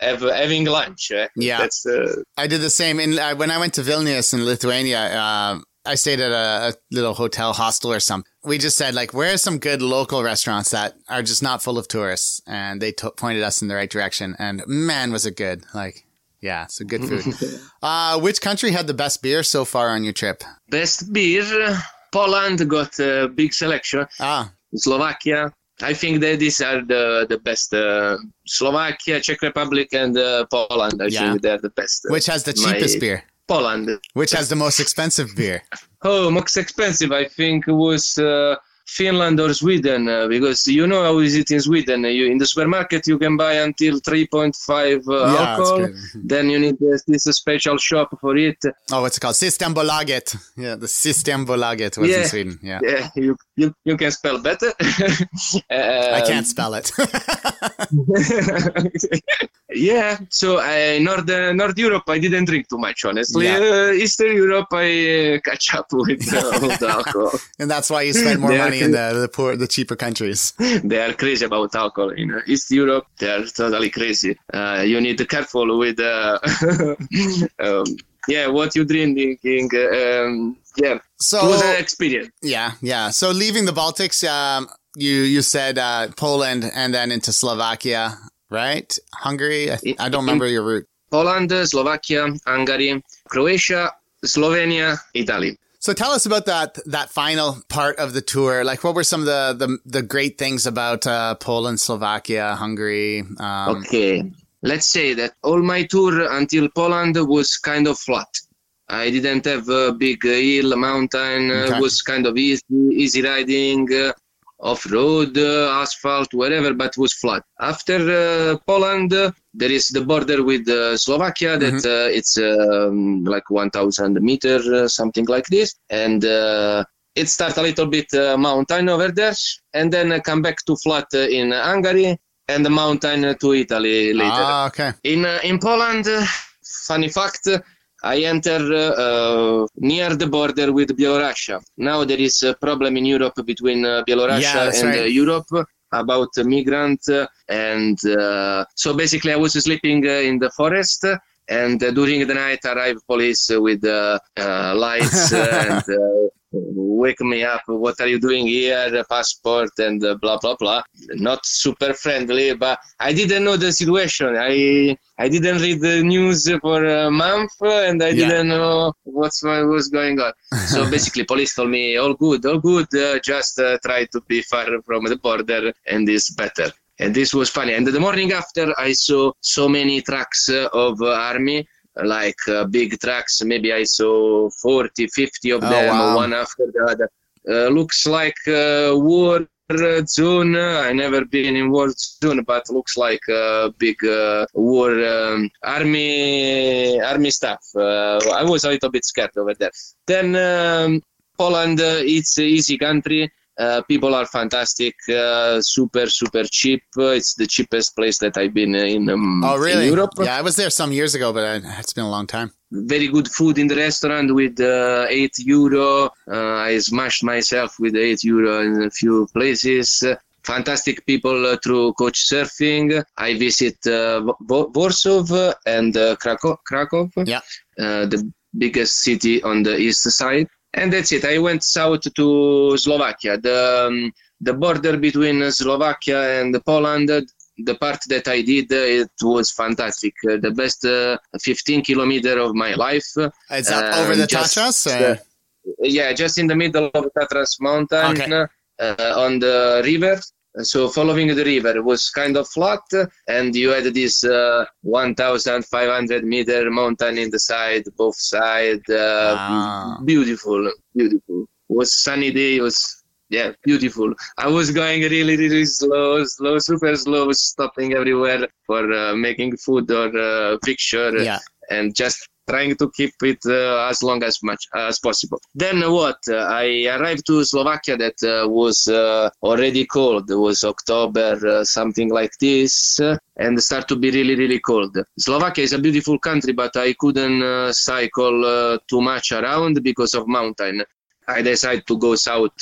Speaker 2: uh, have having lunch. eh?
Speaker 1: Yeah.
Speaker 2: that's uh,
Speaker 1: I did the same in uh, when I went to Vilnius in Lithuania. Uh, I stayed at a, a little hotel hostel or something. We just said like, where are some good local restaurants that are just not full of tourists? And they to pointed us in the right direction. And man, was it good! Like, yeah, so good food. uh, which country had the best beer so far on your trip?
Speaker 2: best beer. Poland got a big selection.
Speaker 1: Ah,
Speaker 2: Slovakia. I think that these are the the best. Uh, Slovakia, Czech Republic, and uh, Poland. I
Speaker 1: Yeah.
Speaker 2: think they're the best.
Speaker 1: which has the
Speaker 2: My-
Speaker 1: cheapest beer?
Speaker 2: Poland.
Speaker 1: Which has the most expensive beer?
Speaker 2: Oh, most expensive. I think was uh, Finland or Sweden uh, because you know how is it in Sweden? You in the supermarket you can buy until 3.5 uh,
Speaker 1: Yeah,
Speaker 2: alcohol. Then you need this, this special shop for it.
Speaker 1: Oh, what's it called? Systembolaget. Yeah, the Systembolaget was in Sweden. Yeah.
Speaker 2: Yeah, you you, you can spell better.
Speaker 1: I
Speaker 2: Um,
Speaker 1: can't spell it.
Speaker 2: yeah, so uh, North uh, North Europe, I didn't drink too much, honestly.
Speaker 1: Yeah.
Speaker 2: Uh, Eastern Europe, I uh, catch up with uh, the alcohol.
Speaker 1: and that's why you spend more money in the, the poor, the cheaper countries.
Speaker 2: they are crazy about alcohol in uh, East Europe. They are totally crazy. Uh, you need to be careful with, uh, um, yeah, what you drinking. Um, yeah,
Speaker 1: So
Speaker 2: it was an experience.
Speaker 1: yeah, yeah. So leaving the Baltics, um, you you said uh, Poland and then into Slovakia, right? Hungary. I, I don't remember your route.
Speaker 2: Poland, Slovakia, Hungary, Croatia, Slovenia, Italy.
Speaker 1: So tell us about that that final part of the tour. Like, what were some of the the, the great things about uh, Poland, Slovakia, Hungary? Um,
Speaker 2: Okay, let's say that all my tour until Poland was kind of flat. I didn't have a big hill, mountain. Uh,
Speaker 1: Okay.
Speaker 2: was kind of easy, easy riding, uh, off road, uh, asphalt, whatever, but was flat. After uh, Poland, there is the border with uh, Slovakia. That uh, it's um, like 1,000 meter, something like this, and. Uh, it starts a little bit uh, mountain over there, and then come back to flat in Hungary, and the mountain to Italy later.
Speaker 1: Ah, okay.
Speaker 2: In uh, in Poland, funny fact, I enter uh, uh, near the border with Belarus. Now there is a problem in Europe between uh, Belarus
Speaker 1: Yeah,
Speaker 2: and
Speaker 1: right.
Speaker 2: Europe. about a migrant, and so basically I was sleeping in the forest and uh, during the night arrive police with uh, uh, lights and wake me up what are you doing here passport and blah blah blah not super friendly but i didn't know the situation i i didn't read the news for a month and i yeah. didn't know what's what was going on so basically police told me all good all good uh, just uh, try to be far from the border and it's better and this was funny. And the morning after, I saw so many trucks of uh, army, like uh, big trucks. Maybe I saw 40, 50 of oh, them, wow. one after the other. Uh, looks like a war zone. I never been in war zone, but looks like a big uh, war um, army army stuff. Uh, I was a little bit scared over there. Then um, Poland, it's easy country uh, people are fantastic, uh, super super cheap. it's the cheapest place that I've been in. Um,
Speaker 1: oh, really?
Speaker 2: In Europe.
Speaker 1: Yeah, I was there some years ago, but it's been a long time.
Speaker 2: Very good food in the restaurant with uh, eight euro. Uh, I smashed myself with eight euro in a few places. Fantastic people uh, through coach surfing. I visit Warsaw and Krakow. Krakow.
Speaker 1: Yeah.
Speaker 2: the biggest city on the east side and that's it. I went south to Slovakia. The um, the border between Slovakia and Poland. The part that I did, it was fantastic. Uh, the best uh, 15 kilometer of my life.
Speaker 1: It's up over the Tatras. Uh,
Speaker 2: yeah, just in the middle of the Tatras mountain okay. Uh, on the river. So following the river was kind of flat, and you had this uh, 1,500 meter mountain in the side, both side. Uh, ah. Beautiful, beautiful. It was sunny day. It was yeah, beautiful. I was going really, really slow, slow, super slow, stopping everywhere for uh, making food or uh, picture,
Speaker 1: yeah.
Speaker 2: and just trying to keep it uh, as long as much as possible. Then what? Uh, I arrived to Slovakia that uh, was uh, already cold. It was October, uh, something like this, uh, and start to be really, really cold. Slovakia is a beautiful country, but I couldn't cycle too much around because of mountain. I decided to go south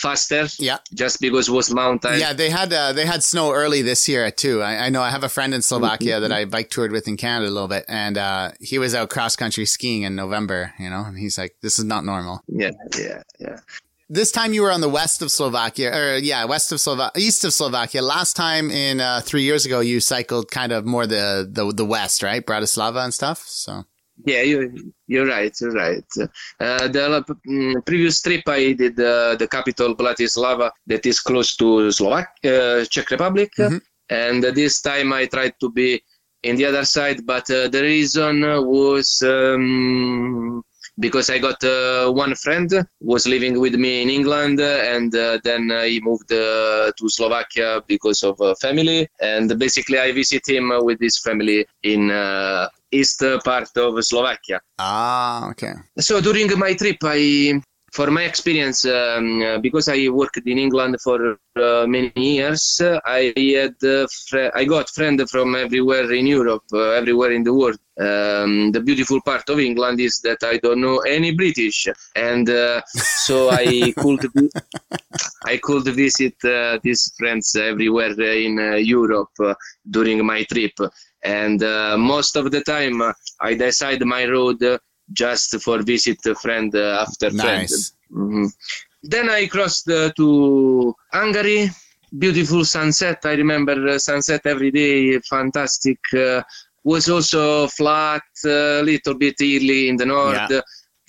Speaker 2: faster.
Speaker 1: Yeah.
Speaker 2: Just because it was mountain.
Speaker 1: Yeah, they had uh, they had snow early this year too. I, I know I have a friend in Slovakia mm-hmm. that I bike toured with in Canada a little bit, and uh, he was out cross country skiing in November. You know, and he's like, "This is not normal."
Speaker 2: Yeah, yeah, yeah.
Speaker 1: This time you were on the west of Slovakia, or yeah, west of Slovakia, east of Slovakia. Last time in uh, three years ago, you cycled kind of more the the, the west, right, Bratislava and stuff. So
Speaker 2: yeah, you, you're right. You're right. Uh, the um, previous trip I did uh, the capital Bratislava, that is close to Slovak, uh, Czech Republic, mm-hmm. and this time I tried to be in the other side, but uh, the reason was um, because I got uh, one friend was living with me in England, and uh, then uh, he moved uh, to Slovakia because of family, and basically I visit him with his family in east part of Slovakia.
Speaker 1: Ah, okay.
Speaker 2: So during my trip, I for my experience, um, uh, because I worked in England for uh, many years, uh, I had fr- I got friends from everywhere in Europe, uh, everywhere in the world. Um, the beautiful part of England is that I don't know any British, and uh, so I could I could visit uh, these friends everywhere in Europe during my trip. And most of the time, I decide my road just for visit friend uh, after
Speaker 1: nice.
Speaker 2: friend. Mm-hmm. Then I crossed uh, to Hungary. Beautiful sunset. I remember uh, sunset every day. Fantastic. was also flat, a little bit hilly in the north. Yeah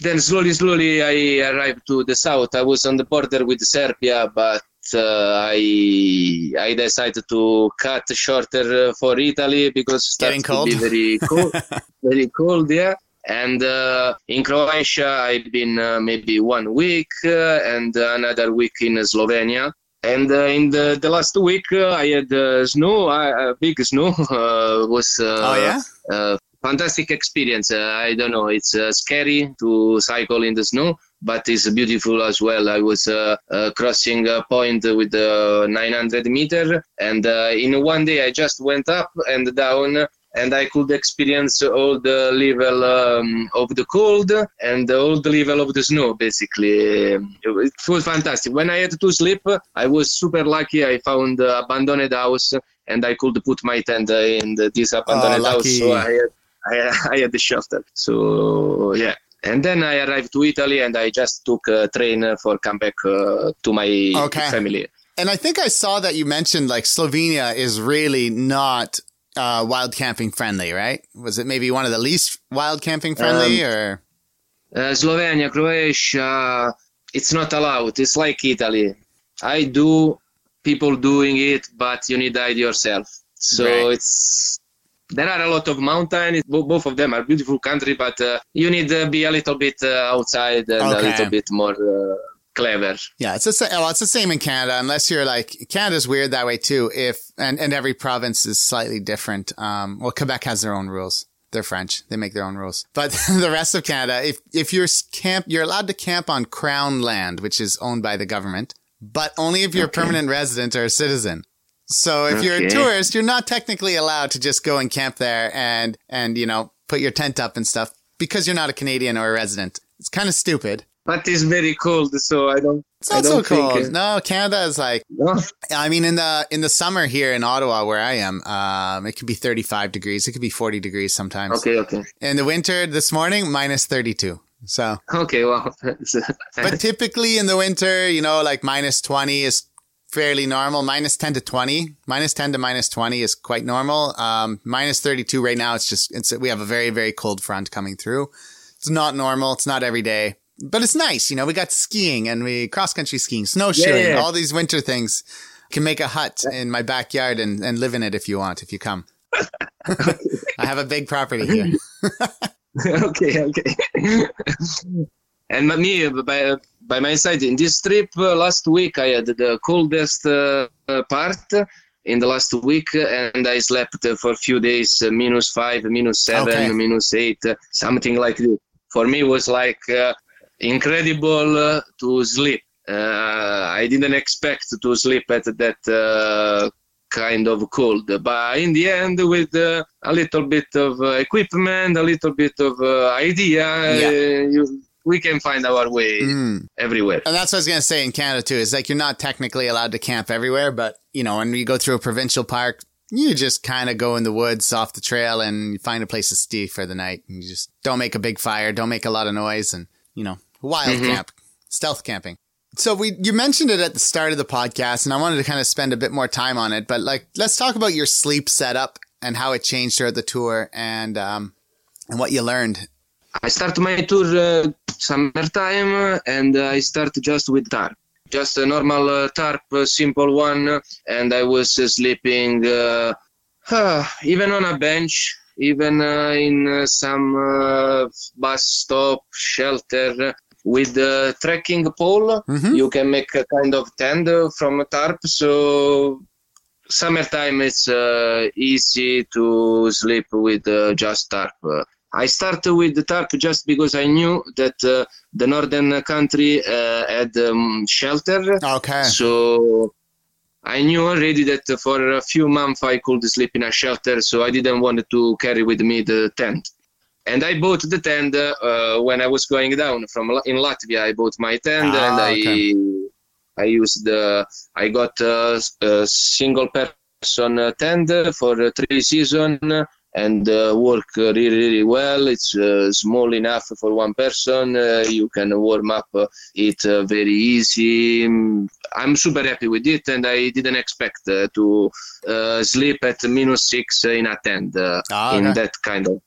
Speaker 2: then slowly, slowly, I arrived to the south. I was on the border with Serbia, but uh, I I decided to cut shorter for Italy because
Speaker 1: it's getting cold.
Speaker 2: very cold, very cold. Yeah, and uh, in Croatia, I've been uh, maybe one week uh, and another week in Slovenia. And uh, in the, the last week, uh, I had uh, snow, uh, big snow. was
Speaker 1: oh yeah,
Speaker 2: fantastic experience. I don't know, it's scary to cycle in the snow, but it's beautiful as well. I was uh, uh, crossing a point with uh, 900 meter, and in one day I just went up and down and I could experience all the level um, of the cold and all the level of the snow. Basically, it was fantastic. When I had to sleep, I was super lucky. I found an abandoned house, and I could put my tent in this ah, abandoned
Speaker 1: Oh,
Speaker 2: house. So I had, I, I had the shelter. So yeah. And then I arrived to Italy, and I just took a train for come back uh, to my
Speaker 1: Okay.
Speaker 2: family.
Speaker 1: And I think I saw that you mentioned like Slovenia is really not uh, wild camping friendly, right? Was it maybe one of the least wild camping friendly or?
Speaker 2: Uh, Slovenia, Croatia, it's not allowed. It's like Italy. I do, people doing it, but you need to hide yourself. So
Speaker 1: Right.
Speaker 2: it's there are a lot of mountains. Both of them are beautiful country, but uh, you need to be a little bit uh, outside and a little bit more uh, clever.
Speaker 1: Yeah, it's the same. Well, it's the same in Canada, unless you're like Canada's weird that way too. If and and every province is slightly different. Um, well, Quebec has their own rules. They're French. They make their own rules. But the rest of Canada, if if you're camp, you're allowed to camp on Crown land, which is owned by the government, but only if you're a permanent resident or a citizen. So if you're a tourist, you're not technically allowed to just go and camp there and and you know put your tent up and stuff because you're not a Canadian or a resident. It's kind of stupid.
Speaker 2: But it's very cold, so I don't.
Speaker 1: It's
Speaker 2: I
Speaker 1: not so
Speaker 2: don't think,
Speaker 1: cold.
Speaker 2: uh,
Speaker 1: no, Canada is like
Speaker 2: no?
Speaker 1: I mean, in the in the summer here in Ottawa, where I am, um, it could be 35 degrees. It could be 40 degrees sometimes.
Speaker 2: Okay, okay,
Speaker 1: In the winter, this morning, minus 32. So,
Speaker 2: okay. well,
Speaker 1: but typically in the winter, you know, like minus 20 is fairly normal. Minus 10 to 20, minus 10 to minus 20 is quite normal. Um, minus 32 right now, it's just, it's, we have a very, very cold front coming through. It's not normal. It's not every day, but it's nice. You know, we got skiing and we cross country skiing, snowshoeing,
Speaker 2: Yeah.
Speaker 1: all these winter things. Can make a hut in my backyard and, and live in it if you want, if you come. I have a big property here.
Speaker 2: okay, okay. And me, by, by my side, in this trip uh, last week, I had the coldest uh, part in the last week, and I slept for a few days, uh, minus five, minus seven,
Speaker 1: Okay.
Speaker 2: minus eight, uh, something like this. For me, it was like uh, incredible uh, to sleep. Uh, I didn't expect to sleep at that uh, kind of cold. But in the end, with uh, a little bit of uh, equipment, a little bit of uh, idea,
Speaker 1: Yeah.
Speaker 2: uh, you, we can find our way
Speaker 1: Mm.
Speaker 2: everywhere.
Speaker 1: And that's what I was going to say in Canada too. Is like you're not technically allowed to camp everywhere, but you know, when you go through a provincial park, you just kind of go in the woods off the trail and you find a place to stay for the night. And you just don't make a big fire, don't make a lot of noise, and you know, wild
Speaker 2: Mhm.
Speaker 1: camp, stealth camping. So we you mentioned it at the start of the podcast, and I wanted to kind of spend a bit more time on it. But like, let's talk about your sleep setup and how it changed throughout the tour, and um, and what you learned.
Speaker 2: I start my tour uh, summertime, and I start just with tarp, just a normal uh, tarp, simple one, and I was uh, sleeping uh, even on a bench, even uh, in uh, some uh, bus stop shelter with the trekking pole.
Speaker 1: Mhm.
Speaker 2: You can make a kind of tent from a tarp, so summertime it's uh, easy to sleep with uh, just tarp. Uh, I started with the tarp just because I knew that uh, the northern country uh, had um, shelter.
Speaker 1: Okay.
Speaker 2: So I knew already that for a few months I could sleep in a shelter, so I didn't want to carry with me the tent. And I bought the tent uh, when I was going down from in Latvia. I bought my tent
Speaker 1: Ah,
Speaker 2: and I
Speaker 1: okay.
Speaker 2: I used the I got a, a single person uh, tent for uh, three season and uh, work really really well. It's uh, small enough for one person. Uh, you can warm up uh, it uh, very easy. Mm, I'm super happy with it, and I didn't expect uh, to uh, sleep at minus six in a tent uh,
Speaker 1: Ah,
Speaker 2: in
Speaker 1: okay.
Speaker 2: that kind of.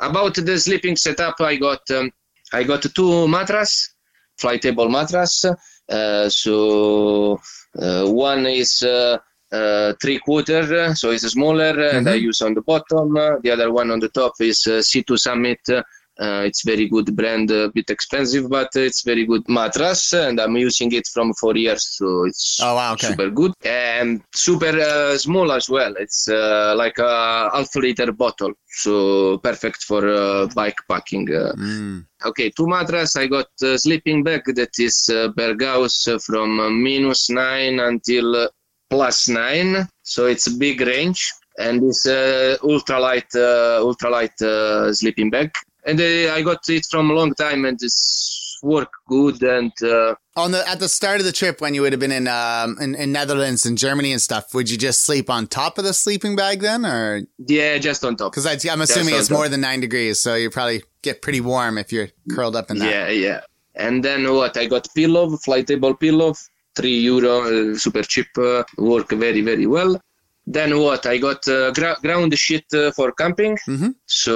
Speaker 2: About the sleeping setup, I got um, I got two mattress, fly table mattress. Uh, so uh, one is uh, uh, three quarter, so it's smaller, and I use on the bottom. Uh, the other one on the top is uh, Sea to Summit. Uh, it's very good brand, a bit expensive, but it's very good mattress, and I'm using it from four years, so it's
Speaker 1: Oh wow. Okay.
Speaker 2: super good and super uh, small as well. It's uh, like a half liter bottle, so perfect for uh, bike packing. Uh,
Speaker 1: Mm.
Speaker 2: okay, two mattress. I got a sleeping bag that is uh, Berghaus uh, from uh, minus nine until uh, plus nine, so it's a big range. and it's uh, ultralight uh, ultralight uh, sleeping bag. And uh, I got it from a long time, and it's work good. And uh,
Speaker 1: On the at the start of the trip, when you would have been in um in, in Netherlands and Germany and stuff, would you just sleep on top of the sleeping bag then, or
Speaker 2: yeah, just on top.
Speaker 1: because I'm assuming it's
Speaker 2: top.
Speaker 1: more than nine degrees, so you probably get pretty warm if you're curled up in that.
Speaker 2: Yeah, yeah. And then what? I got pillow, flight table pillow, three euro, uh, super cheap, uh, work very very well. Then what? I got uh, gra- ground sheet uh, for camping.
Speaker 1: Mhm.
Speaker 2: So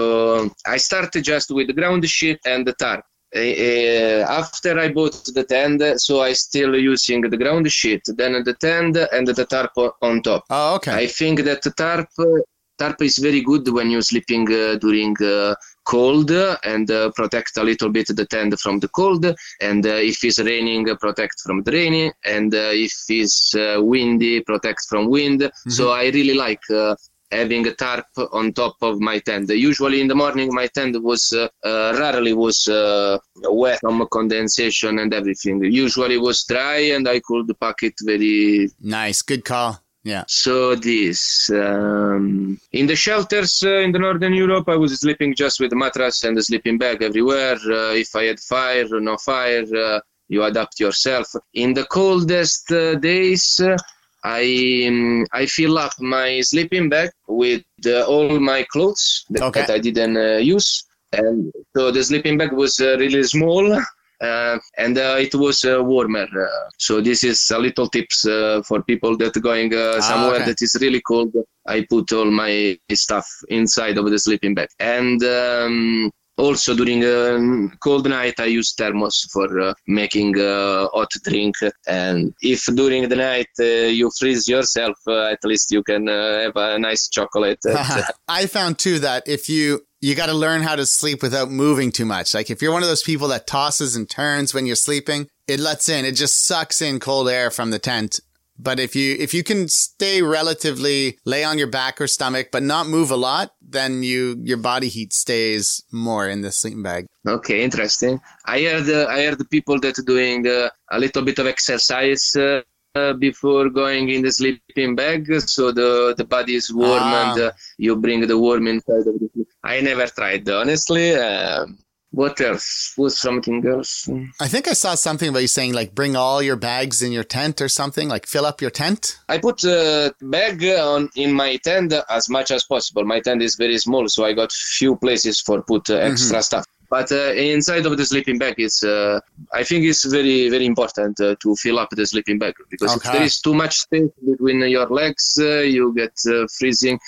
Speaker 2: I started just with the ground sheet and the tarp. Uh, uh, after I bought the tent, so I still using the ground sheet, then the tent and the tarp on top.
Speaker 1: Oh, okay.
Speaker 2: I think that the tarp tarp is very good when you're sleeping uh, during uh, cold and uh, protect a little bit the tent from the cold. And uh, if it's raining, uh, protect from the rainy. And uh, if it's uh, windy, protect from wind. So I really like. Uh, Having a tarp on top of my tent. Usually in the morning, my tent was uh, uh, rarely was uh, wet from condensation and everything. Usually was dry, and I could pack it very
Speaker 1: nice, good call. Yeah.
Speaker 2: so this um, in the shelters uh, in the northern Europe, I was sleeping just with a mattress and a sleeping bag everywhere. Uh, if I had fire, or no fire, uh, you adapt yourself. In the coldest uh, days, uh, I um, I fill up my sleeping bag with uh, all my clothes that,
Speaker 1: Okay.
Speaker 2: that I didn't uh, use, and so the sleeping bag was uh, really small. Uh, and uh, it was uh, warmer. Uh, so this is a little tips uh, for people that going uh,
Speaker 1: Ah,
Speaker 2: somewhere
Speaker 1: okay.
Speaker 2: that is really cold. I put all my stuff inside of the sleeping bag, and um, also during a cold night I use thermos for uh, making uh, hot drink. And if during the night uh, you freeze yourself, uh, at least you can uh, have a nice chocolate.
Speaker 1: I found too that if you you got to learn how to sleep without moving too much. Like if you're one of those people that tosses and turns when you're sleeping, it lets in, it just sucks in cold air from the tent. But if you if you can stay relatively lay on your back or stomach but not move a lot, then you your body heat stays more in the sleeping bag.
Speaker 2: Okay, interesting. I heard uh, I heard people that doing uh, a little bit of exercise uh, uh, before going in the sleeping bag, so the the body is warm
Speaker 1: Ah.
Speaker 2: and uh, you bring the warm inside of the. I never tried honestly. Uh, what else? Was something else?
Speaker 1: I think I saw something about you saying like bring all your bags in your tent or something, like fill up your tent.
Speaker 2: I put a bag on in my tent as much as possible. My tent is very small, so I got few places for put uh, extra stuff. But uh, inside of the sleeping bag is, uh, I think it's very very important uh, to fill up the sleeping bag because if there is too much space between your legs, uh, you get uh, freezing.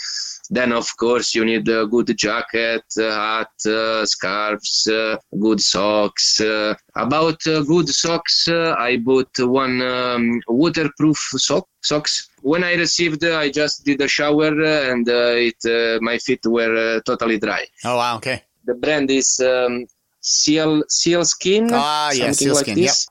Speaker 2: Then of course you need a good jacket, hat, uh, scarves, uh, good socks. Uh, about uh, good socks, uh, I bought one um, waterproof sock socks. When I received, uh, I just did a shower and uh, it uh, my feet were uh, totally dry.
Speaker 1: Oh wow, okay.
Speaker 2: The brand is um, Seal Seal Skin.
Speaker 1: Ah, yeah,
Speaker 2: something like
Speaker 1: Sealskin,
Speaker 2: this.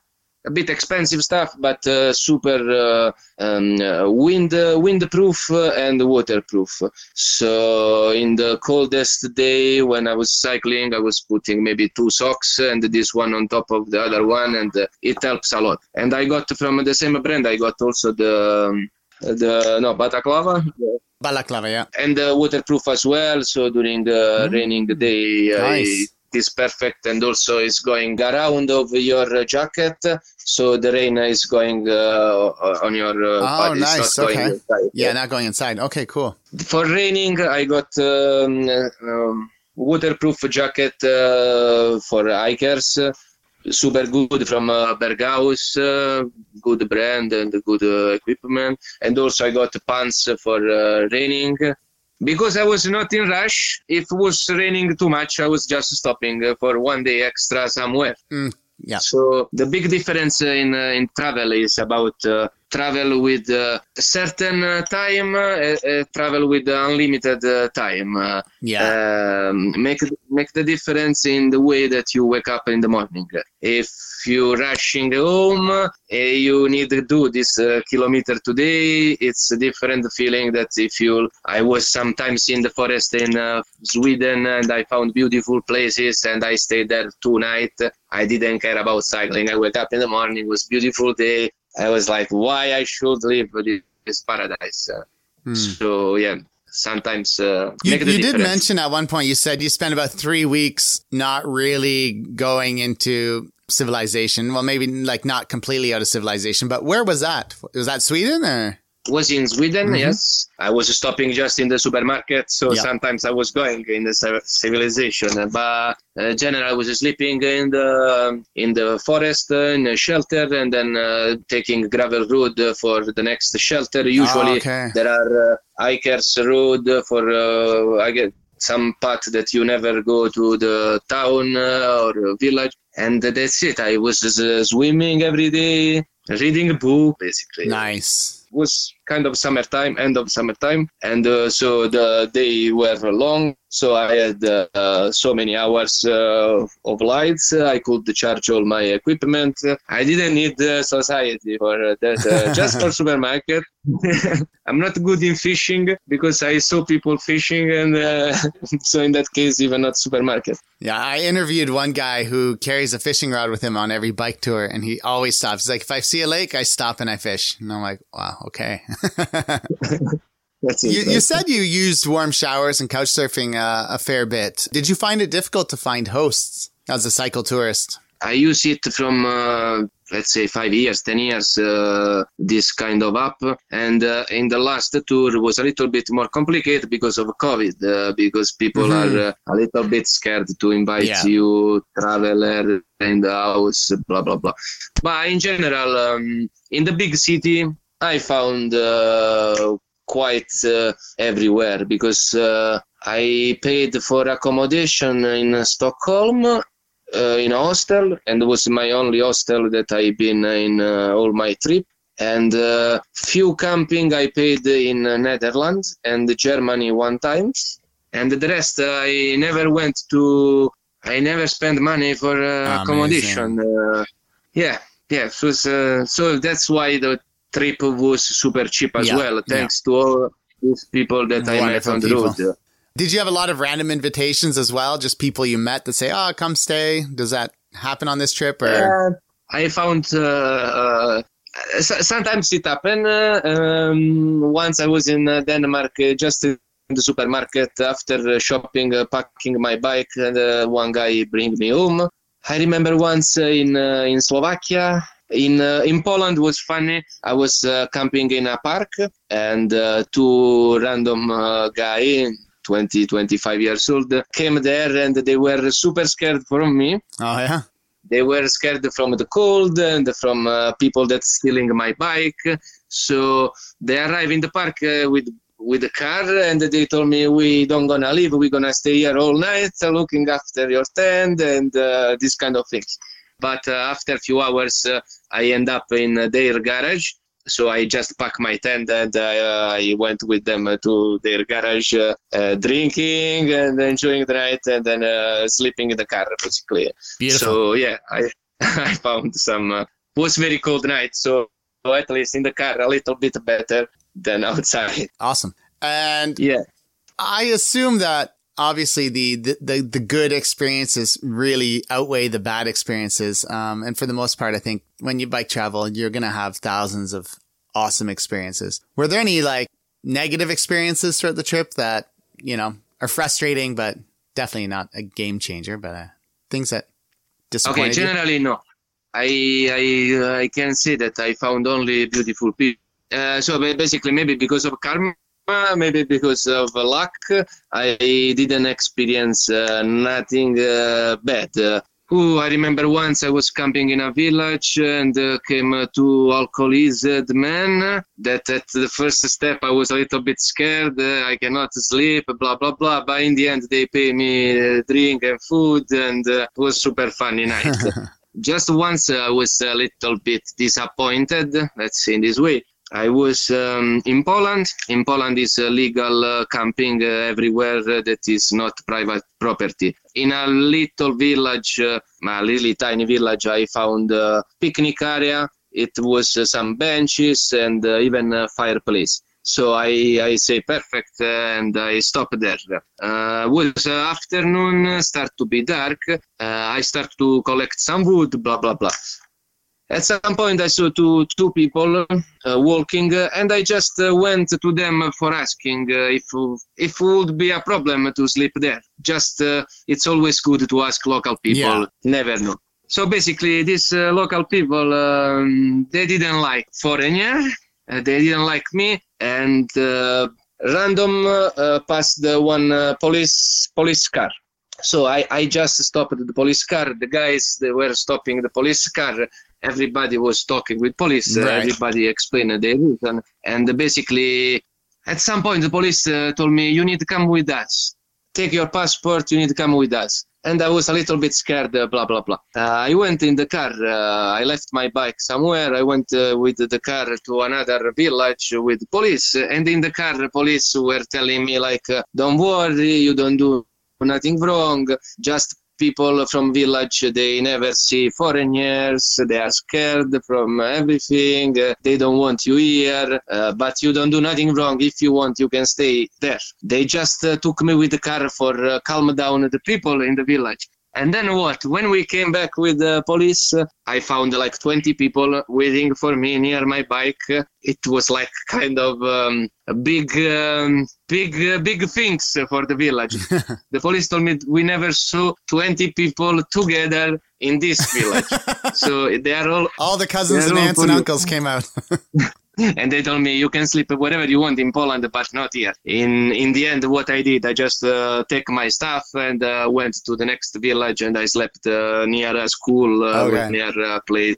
Speaker 2: A bit expensive stuff, but uh, super uh, um, uh, wind uh, windproof uh, and waterproof. So in the coldest day when I was cycling, I was putting maybe two socks and this one on top of the other one, and uh, it helps a lot. And I got from the same brand. I got also the um, the no balaclava
Speaker 1: Balaclava, yeah.
Speaker 2: and uh, waterproof as well. So during the raining day, uh,
Speaker 1: Nice.
Speaker 2: it is perfect, and also it's going around of your jacket, so the rain is going uh, on your uh,
Speaker 1: Oh,
Speaker 2: body.
Speaker 1: Nice.
Speaker 2: not going
Speaker 1: Okay.
Speaker 2: inside.
Speaker 1: Yeah, not going inside. Okay, cool.
Speaker 2: For raining, I got um, um, waterproof jacket uh, for hikers. Super good from uh, Berghaus, uh, good brand and good uh, equipment. And also I got pants for uh, raining. Because I was not in rush, if it was raining too much, I was just stopping uh, for one day extra somewhere.
Speaker 1: Yeah.
Speaker 2: So the big difference in uh, in travel is about uh, travel with uh, a certain uh, time, uh, uh, travel with unlimited uh, time. Uh,
Speaker 1: Yeah.
Speaker 2: um, make make the difference in the way that you wake up in the morning. If you're rushing home, uh, you need to do this uh, kilometer today. It's a different feeling that if you. I was sometimes in the forest in uh, Sweden and I found beautiful places and I stayed there two nights. I didn't care about cycling. I wake up in the morning, it was beautiful day. I was like, why I should live this paradise. Uh,
Speaker 1: Hmm.
Speaker 2: So yeah, sometimes uh,
Speaker 1: you, you did
Speaker 2: difference.
Speaker 1: mention at one point you said you spent about three weeks not really going into civilization. Well, maybe like not completely out of civilization, but where was that? Was that Sweden or?
Speaker 2: Was in Sweden,
Speaker 1: Mhm.
Speaker 2: yes. I was stopping just in the supermarket, so
Speaker 1: Yeah.
Speaker 2: sometimes I was going in the civilization. But uh, generally, I was sleeping in the in the forest uh, in a shelter, and then uh, taking gravel road for the next shelter. Usually,
Speaker 1: Oh, okay.
Speaker 2: there are uh, hikers road for uh, I get some path that you never go to the town uh, or village, and that's it. I was uh, swimming every day, reading a book, basically
Speaker 1: Nice.
Speaker 2: was kind of summertime, end of summertime, and uh, so the day were long. So I had uh, so many hours uh, of lights. I could charge all my equipment. I didn't need uh, society for that. Uh, just for supermarket. I'm not good in fishing because I saw people fishing, and uh, so in that case, even not supermarket.
Speaker 1: Yeah, I interviewed one guy who carries a fishing rod with him on every bike tour, and he always stops. He's like, if I see a lake, I stop and I fish. And I'm like, wow, okay. You, you said you used warm showers and couch surfing uh, a fair bit. Did you find it difficult to find hosts as a cycle tourist?
Speaker 2: I use it from uh, let's say five years, ten years. Uh, this kind of app, and uh, in the last tour was a little bit more complicated because of COVID, uh, because people
Speaker 1: Mhm.
Speaker 2: are uh, a little bit scared to invite
Speaker 1: Yeah.
Speaker 2: you traveler in the house, blah blah blah. But in general, um, in the big city, I found uh, quite uh, everywhere because uh, I paid for accommodation in Stockholm uh, in a hostel and it was my only hostel that I've been in uh, all my trip. And uh, few camping I paid in Netherlands and Germany one time, and the rest I never went to. I never spent money for uh, accommodation. Uh, yeah, yeah. Uh, so that's why the trip was super cheap as
Speaker 1: Yeah,
Speaker 2: well, thanks to all these people that I met on the
Speaker 1: people.
Speaker 2: road.
Speaker 1: Did you have a lot of random invitations as well? Just people you met that say, oh, come stay? Does that happen on this trip? Or
Speaker 2: Uh, I found uh, uh, sometimes it happened. Uh, um, once I was in uh, Denmark, uh, just in the supermarket after uh, shopping, uh, packing my bike, and uh, one guy bring me home. I remember once uh, in uh, in Slovakia. In uh, in Poland was funny. I was uh, camping in a park, and uh, two random uh, guy, 20, 25 years old, came there, and they were super scared from me
Speaker 1: oh, yeah.
Speaker 2: they were scared from the cold and from uh, people that stealing my bike so they arrived in the park uh, with with the car and they told me we don't gonna leave we're gonna stay here all night looking after your tent and uh, this kind of things but uh, after a few hours uh, i end up in their garage so I just packed my tent and uh, I went with them to their garage, uh, uh, drinking and enjoying the night, and then uh, sleeping in the car, basically.
Speaker 1: Beautiful.
Speaker 2: So yeah, I I found some. Uh, was very cold night, so at least in the car a little bit better than outside.
Speaker 1: awesome. And
Speaker 2: Yeah,
Speaker 1: I assume that obviously the, the, the, the good experiences really outweigh the bad experiences. Um, and for the most part, I think when you bike travel, you're going to have thousands of awesome experiences. Were there any like negative experiences throughout the trip that, you know, are frustrating, but definitely not a game changer, but uh, things that
Speaker 2: okay.
Speaker 1: disappointed you?
Speaker 2: Generally, no. I I I can say that I found only beautiful people. Uh, so basically, maybe because of karma, maybe because of luck, I didn't experience uh, nothing uh, bad. Uh, Ooh, I remember once I was camping in a village and uh, came uh, two alcoholized men. That at the first step I was a little bit scared. Uh, I cannot sleep, blah blah blah. But in the end, they pay me uh, drink and food, and uh, it was super funny night. Just once uh, I was a little bit disappointed. Let's say in this way. I was um, in Poland. In Poland is legal uh, camping uh, everywhere uh, that is not private property. In a little village, uh, a really tiny village, I found a picnic area. It was uh, some benches and uh, even a fireplace. So I, I say perfect and I stop there. Uh, was afternoon, start to be dark. I start to collect some wood, blah blah blah. At some point, I saw two two people uh, walking, uh, and I just uh, went to them for asking uh, if if would be a problem to sleep there. Just uh, it's always good to ask local people.
Speaker 1: Yeah.
Speaker 2: Never know. So basically, these uh, local people um, they didn't like foreigner. Uh, they didn't like me, and uh, random passed the one uh, police police car. So I, I just stopped the police car. The guys they were stopping the police car. Everybody was talking with police. Uh,
Speaker 1: Right.
Speaker 2: Everybody explained the reason, and basically, at some point, the police uh, told me, "You need to come with us. Take your passport. You need to come with us." And I was a little bit scared. Uh, blah blah blah. Uh, I went in the car. Uh, I left my bike somewhere. I went uh, with the car to another village with police. And in the car, the police were telling me like, "Don't worry, you don't do nothing wrong. Just people from village, they never see foreigners. They are scared from everything. Uh, they don't want you here, uh, but you don't do nothing wrong. If you want, you can stay there. They just uh, took me with the car for uh, calm down the people in the village. And then what? When we came back with the police, uh, I found like 20 people waiting for me near my bike. It was like kind of um, a big, um, big, uh, big things for the village. the police told me we never saw 20 people together in this village. so they are all
Speaker 1: All the cousins and aunts and uncles came out.
Speaker 2: and they told me you can sleep wherever you want in Poland, but not here. In in the end, what I did, I just uh, take my stuff and uh, went to the next village, and I slept uh, near a school, uh,
Speaker 1: Okay.
Speaker 2: near a place.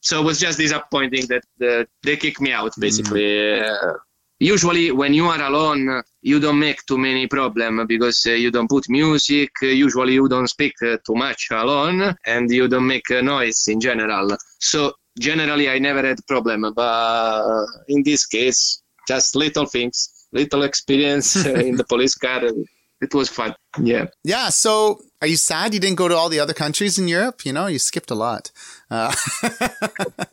Speaker 2: So it was just disappointing that uh, they kicked me out, basically. Uh, usually, when you are alone, uh, you don't make too many problem because uh, you don't put music. uh, Usually, you don't speak uh, too much alone, and you don't make uh, noise in general. So generally i never had problem but in this case just little things little experience uh, in the police car it was fun yeah
Speaker 1: yeah. So are you sad you didn't go to all the other countries in Europe? You know, you skipped a lot. Uh,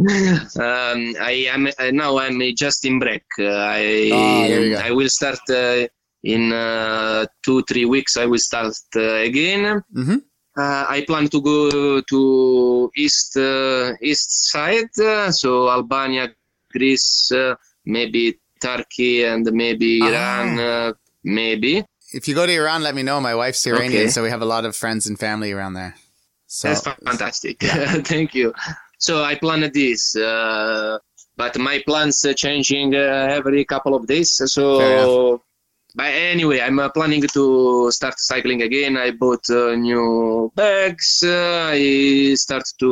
Speaker 2: um, i am uh, now i'm just in break uh, i
Speaker 1: go.
Speaker 2: i will start uh, in uh, two three weeks i will start uh, again
Speaker 1: Mhm.
Speaker 2: Uh, I plan to go to east uh, east side, uh, so Albania, Greece, uh, maybe Turkey, and maybe
Speaker 1: Ah.
Speaker 2: Iran, uh, maybe.
Speaker 1: if you go to Iran, let me know. My wife's Iranian,
Speaker 2: Okay.
Speaker 1: so we have a lot of friends and family around there. So
Speaker 2: That's fantastic. Thank you. So I planned this, uh, but my plans uh, changing uh, every couple of days. So, but anyway, I'm uh, planning to start cycling again. I bought uh, new bags. Uh, I start to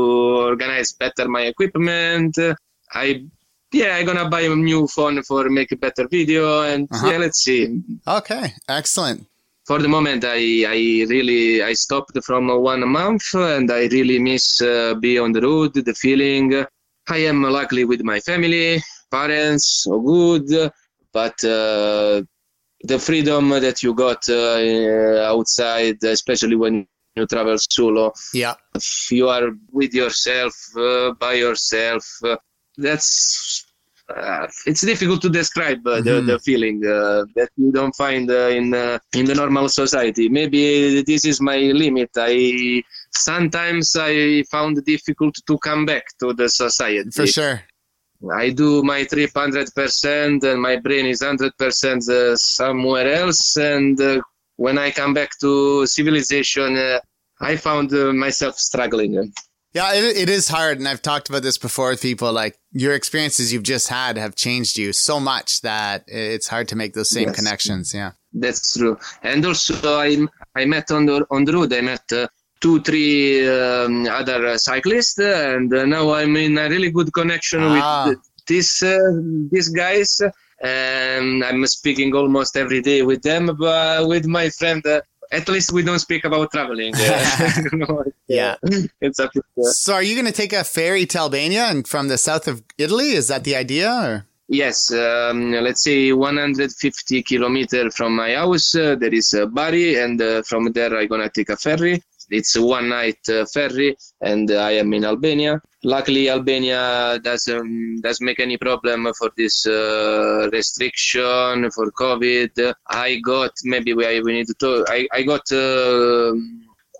Speaker 2: organize better my equipment. Uh, I yeah, I'm gonna buy a new phone for make a better video, and
Speaker 1: Uh-huh.
Speaker 2: yeah, let's see
Speaker 1: okay, excellent.
Speaker 2: for the moment i i really i stopped from one month and i really miss uh, be on the road the feeling i am luckily with my family parents are good but uh, the freedom that you got uh, outside especially when you travel solo.
Speaker 1: Yeah,
Speaker 2: you are with yourself uh, by yourself uh, that's uh, it's difficult to describe uh, the,
Speaker 1: Mhm.
Speaker 2: the feeling uh, that you don't find uh, in uh, in the normal society. Maybe this is my limit. I sometimes i found difficult to come back to the society.
Speaker 1: For sure.
Speaker 2: I do my trip 100% and my brain is 100% uh, somewhere else and uh, when i come back to civilization uh, i found uh, myself struggling
Speaker 1: Yeah, it, it is hard. And I've talked about this before with people. Like your experiences you've just had have changed you so much that it's hard to make those same
Speaker 2: Yes.
Speaker 1: connections. Yeah.
Speaker 2: That's true. And also, I I met on the on the road. I met uh, two, three um, other uh, cyclists, uh, and uh, now I'm in a really good connection
Speaker 1: Ah.
Speaker 2: with these uh, these guys. And I'm speaking almost every day with them. But with my friend, uh, at least we don't speak about traveling.
Speaker 1: Yeah.
Speaker 2: it's uh,
Speaker 1: So are you going to take a ferry to Albania and from the south of Italy? Is that the idea? Or?
Speaker 2: Yes, um, let's say 150 kilometer from my house, uh, there is a Bari, and uh, from there I'm gonna take a ferry. It's a one night uh, ferry, and I am in Albania. Luckily, Albania doesn't doesn't make any problem for this uh, restriction for COVID. I got maybe we, we need to talk. I I got uh,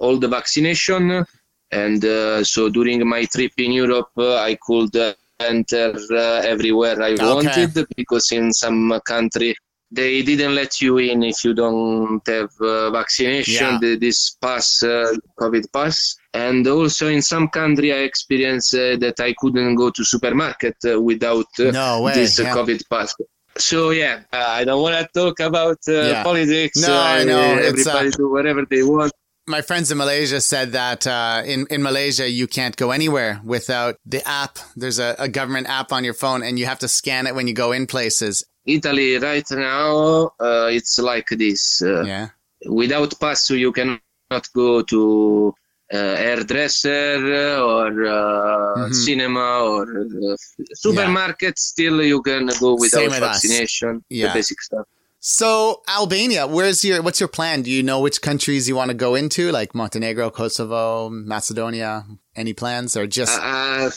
Speaker 2: all the vaccination and uh, so during my trip in Europe, uh, I could uh, enter uh, everywhere I
Speaker 1: Okay.
Speaker 2: wanted because in some country they didn't let you in if you don't have uh, vaccination.
Speaker 1: Yeah.
Speaker 2: The, this pass, uh, COVID pass, and also in some country I experienced uh, that I couldn't go to supermarket uh, without uh,
Speaker 1: No
Speaker 2: this
Speaker 1: yeah.
Speaker 2: COVID pass. So yeah, uh, I don't want to talk about uh,
Speaker 1: Yeah.
Speaker 2: politics.
Speaker 1: No, I know, it's,
Speaker 2: Everybody do whatever they want.
Speaker 1: My friends in Malaysia said that uh, in in Malaysia you can't go anywhere without the app. There's a, a government app on your phone, and you have to scan it when you go in places.
Speaker 2: Italy right now, uh, it's like this. Uh,
Speaker 1: Yeah.
Speaker 2: Without pass, you cannot go to uh, hairdresser or uh,
Speaker 1: Mhm.
Speaker 2: cinema or uh, supermarket. Still, you can go without
Speaker 1: with us.
Speaker 2: vaccination.
Speaker 1: Yeah.
Speaker 2: The basic stuff.
Speaker 1: So Albania, where's your what's your plan? Do you know which countries you want to go into, like Montenegro, Kosovo, Macedonia? Any plans, or just
Speaker 2: Uh,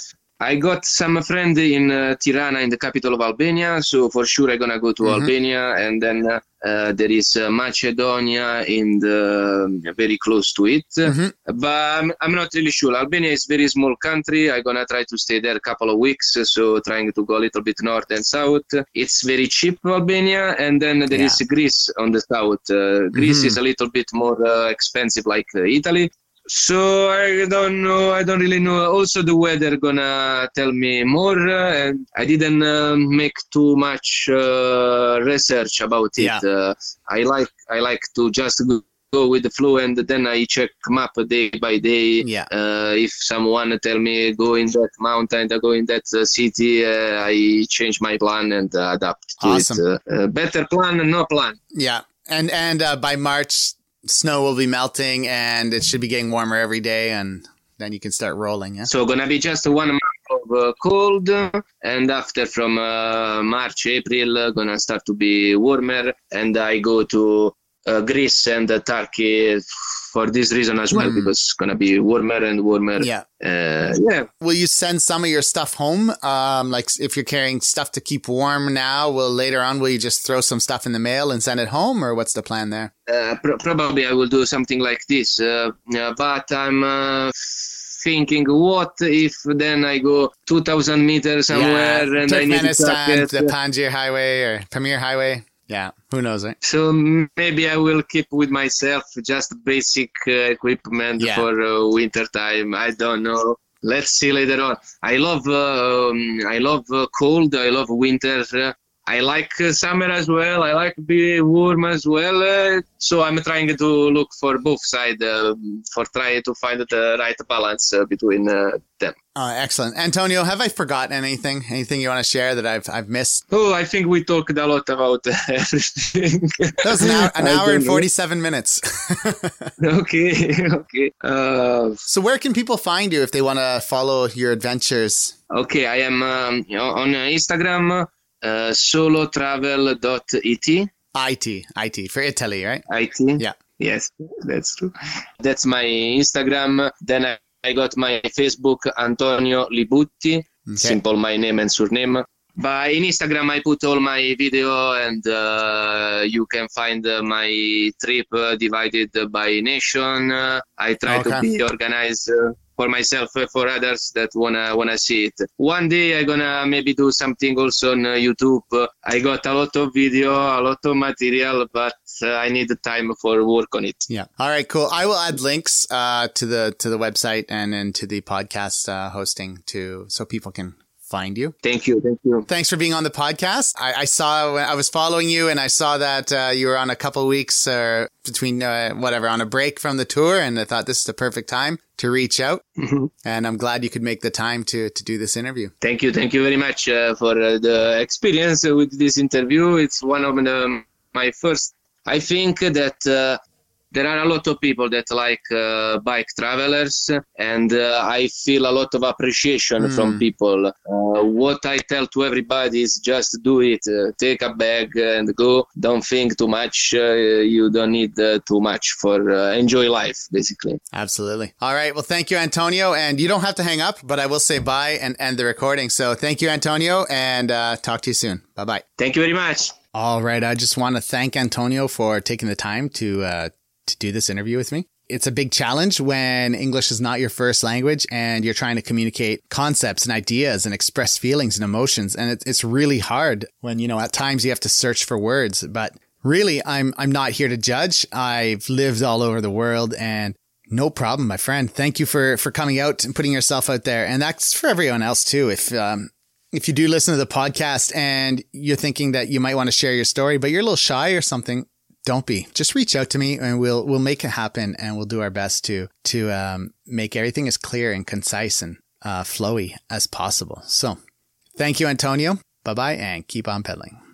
Speaker 2: I got some friend in uh, Tirana, in the capital of Albania, so for sure I'm gonna go to
Speaker 1: Mhm.
Speaker 2: Albania, and then uh, uh, there is uh, Macedonia in the very close to it.
Speaker 1: Mhm.
Speaker 2: But I'm, I'm not really sure. Albania is very small country. I'm gonna try to stay there a couple of weeks, so trying to go a little bit north and south. It's very cheap, Albania, and then there is Greece on the south. Uh, Greece
Speaker 1: Mhm.
Speaker 2: is a little bit more uh, expensive, like uh, Italy. So I don't know. I don't really know. Also, the weather gonna tell me more, uh, and I didn't uh, make too much uh, research about it.
Speaker 1: Yeah.
Speaker 2: Uh, I like I like to just go, with the flow, and then I check map day by day.
Speaker 1: yeah,
Speaker 2: Uh, if someone tell me go in that mountain, go in that uh, city, uh, I change my plan and uh, adapt to
Speaker 1: Awesome.
Speaker 2: it. Better plan, no plan.
Speaker 1: yeah, and and uh, by March, snow will be melting, and it should be getting warmer every day, and then you can start rolling. Yeah.
Speaker 2: So gonna be just one month of uh, cold, and after from uh, March, April, uh, gonna start to be warmer, and I go to uh, Greece and uh, Turkey for this reason as well,
Speaker 1: Mm.
Speaker 2: because it's gonna be warmer and warmer.
Speaker 1: Yeah.
Speaker 2: Uh, yeah.
Speaker 1: Will you send some of your stuff home? Um, like if you're carrying stuff to keep warm now, will later on will you just throw some stuff in the mail and send it home, or what's the plan there?
Speaker 2: Uh, pr- probably I will do something like this, uh, uh, but I'm uh, thinking, what if then I go 2,000 meters somewhere
Speaker 1: yeah,
Speaker 2: and I need jacket?
Speaker 1: the Panjir Highway or Pamir Highway. Yeah, who knows, right?
Speaker 2: So maybe I will keep with myself just basic uh, equipment
Speaker 1: Yeah.
Speaker 2: for uh, winter time. I don't know. Let's see later on. I love uh, um, I love uh, cold. I love winter. I like uh, summer as well. I like be warm as well. Uh, so I'm trying to look for both sides uh, for trying to find the right balance uh, between uh, them.
Speaker 1: Oh, excellent, Antonio. Have I forgotten anything? Anything you want to share that I've I've missed?
Speaker 2: Oh, I think we talked a lot about everything.
Speaker 1: That was an hour, an hour and
Speaker 2: know.
Speaker 1: forty-seven minutes.
Speaker 2: okay, okay. Uh,
Speaker 1: so, where can people find you if they want to follow your adventures?
Speaker 2: Okay, I am um, you know, on Instagram, uh, solotravel.it.
Speaker 1: IT, IT for Italy, right?
Speaker 2: IT.
Speaker 1: Yeah.
Speaker 2: Yes, that's true. That's my Instagram. Then I, I got my Facebook, Antonio Libutti.
Speaker 1: Okay.
Speaker 2: Simple, my name and surname. But in Instagram, I put all my video, and uh, you can find uh, my trip uh, divided by nation. Uh, I try
Speaker 1: Okay.
Speaker 2: to be organized uh, for myself, uh, for others that wanna wanna see it. One day, I'm gonna maybe do something also on uh, YouTube. Uh, I got a lot of video, a lot of material, but I need the time for work on it.
Speaker 1: Yeah. All right. Cool. I will add links uh, to the to the website and then to the podcast uh, hosting too so people can find you.
Speaker 2: Thank you, thank you.
Speaker 1: Thanks for being on the podcast. I, I saw I was following you and I saw that uh, you were on a couple weeks or between uh, whatever on a break from the tour, and I thought this is the perfect time to reach out.
Speaker 2: Mhm.
Speaker 1: And I'm glad you could make the time to to do this interview.
Speaker 2: Thank you, thank you very much uh, for uh, the experience with this interview. It's one of the, my first. I think that uh, there are a lot of people that like uh, bike travelers, and uh, I feel a lot of appreciation
Speaker 1: Mm.
Speaker 2: from people. Uh, what I tell to everybody is just do it. Uh, take a bag and go. Don't think too much. Uh, you don't need uh, too much for uh, enjoy life, basically.
Speaker 1: Absolutely. All right. Well, thank you, Antonio. And you don't have to hang up, but I will say bye and end the recording. So thank you, Antonio, and uh, talk to you soon. Bye bye.
Speaker 2: Thank you very much.
Speaker 1: All right. I just want to thank Antonio for taking the time to uh, to do this interview with me. it's a big challenge when English is not your first language and you're trying to communicate concepts and ideas and express feelings and emotions. And it's really hard when, you know, at times you have to search for words, but really I'm, I'm not here to judge. I've lived all over the world and no problem, my friend. Thank you for, for coming out and putting yourself out there. And that's for everyone else too. If, um, if you do listen to the podcast and you're thinking that you might want to share your story, but you're a little shy or something, don't be. Just reach out to me and we'll we'll make it happen and we'll do our best to to um, make everything as clear and concise and uh, flowy as possible. So, thank you, Antonio. Bye bye, and keep on pedaling.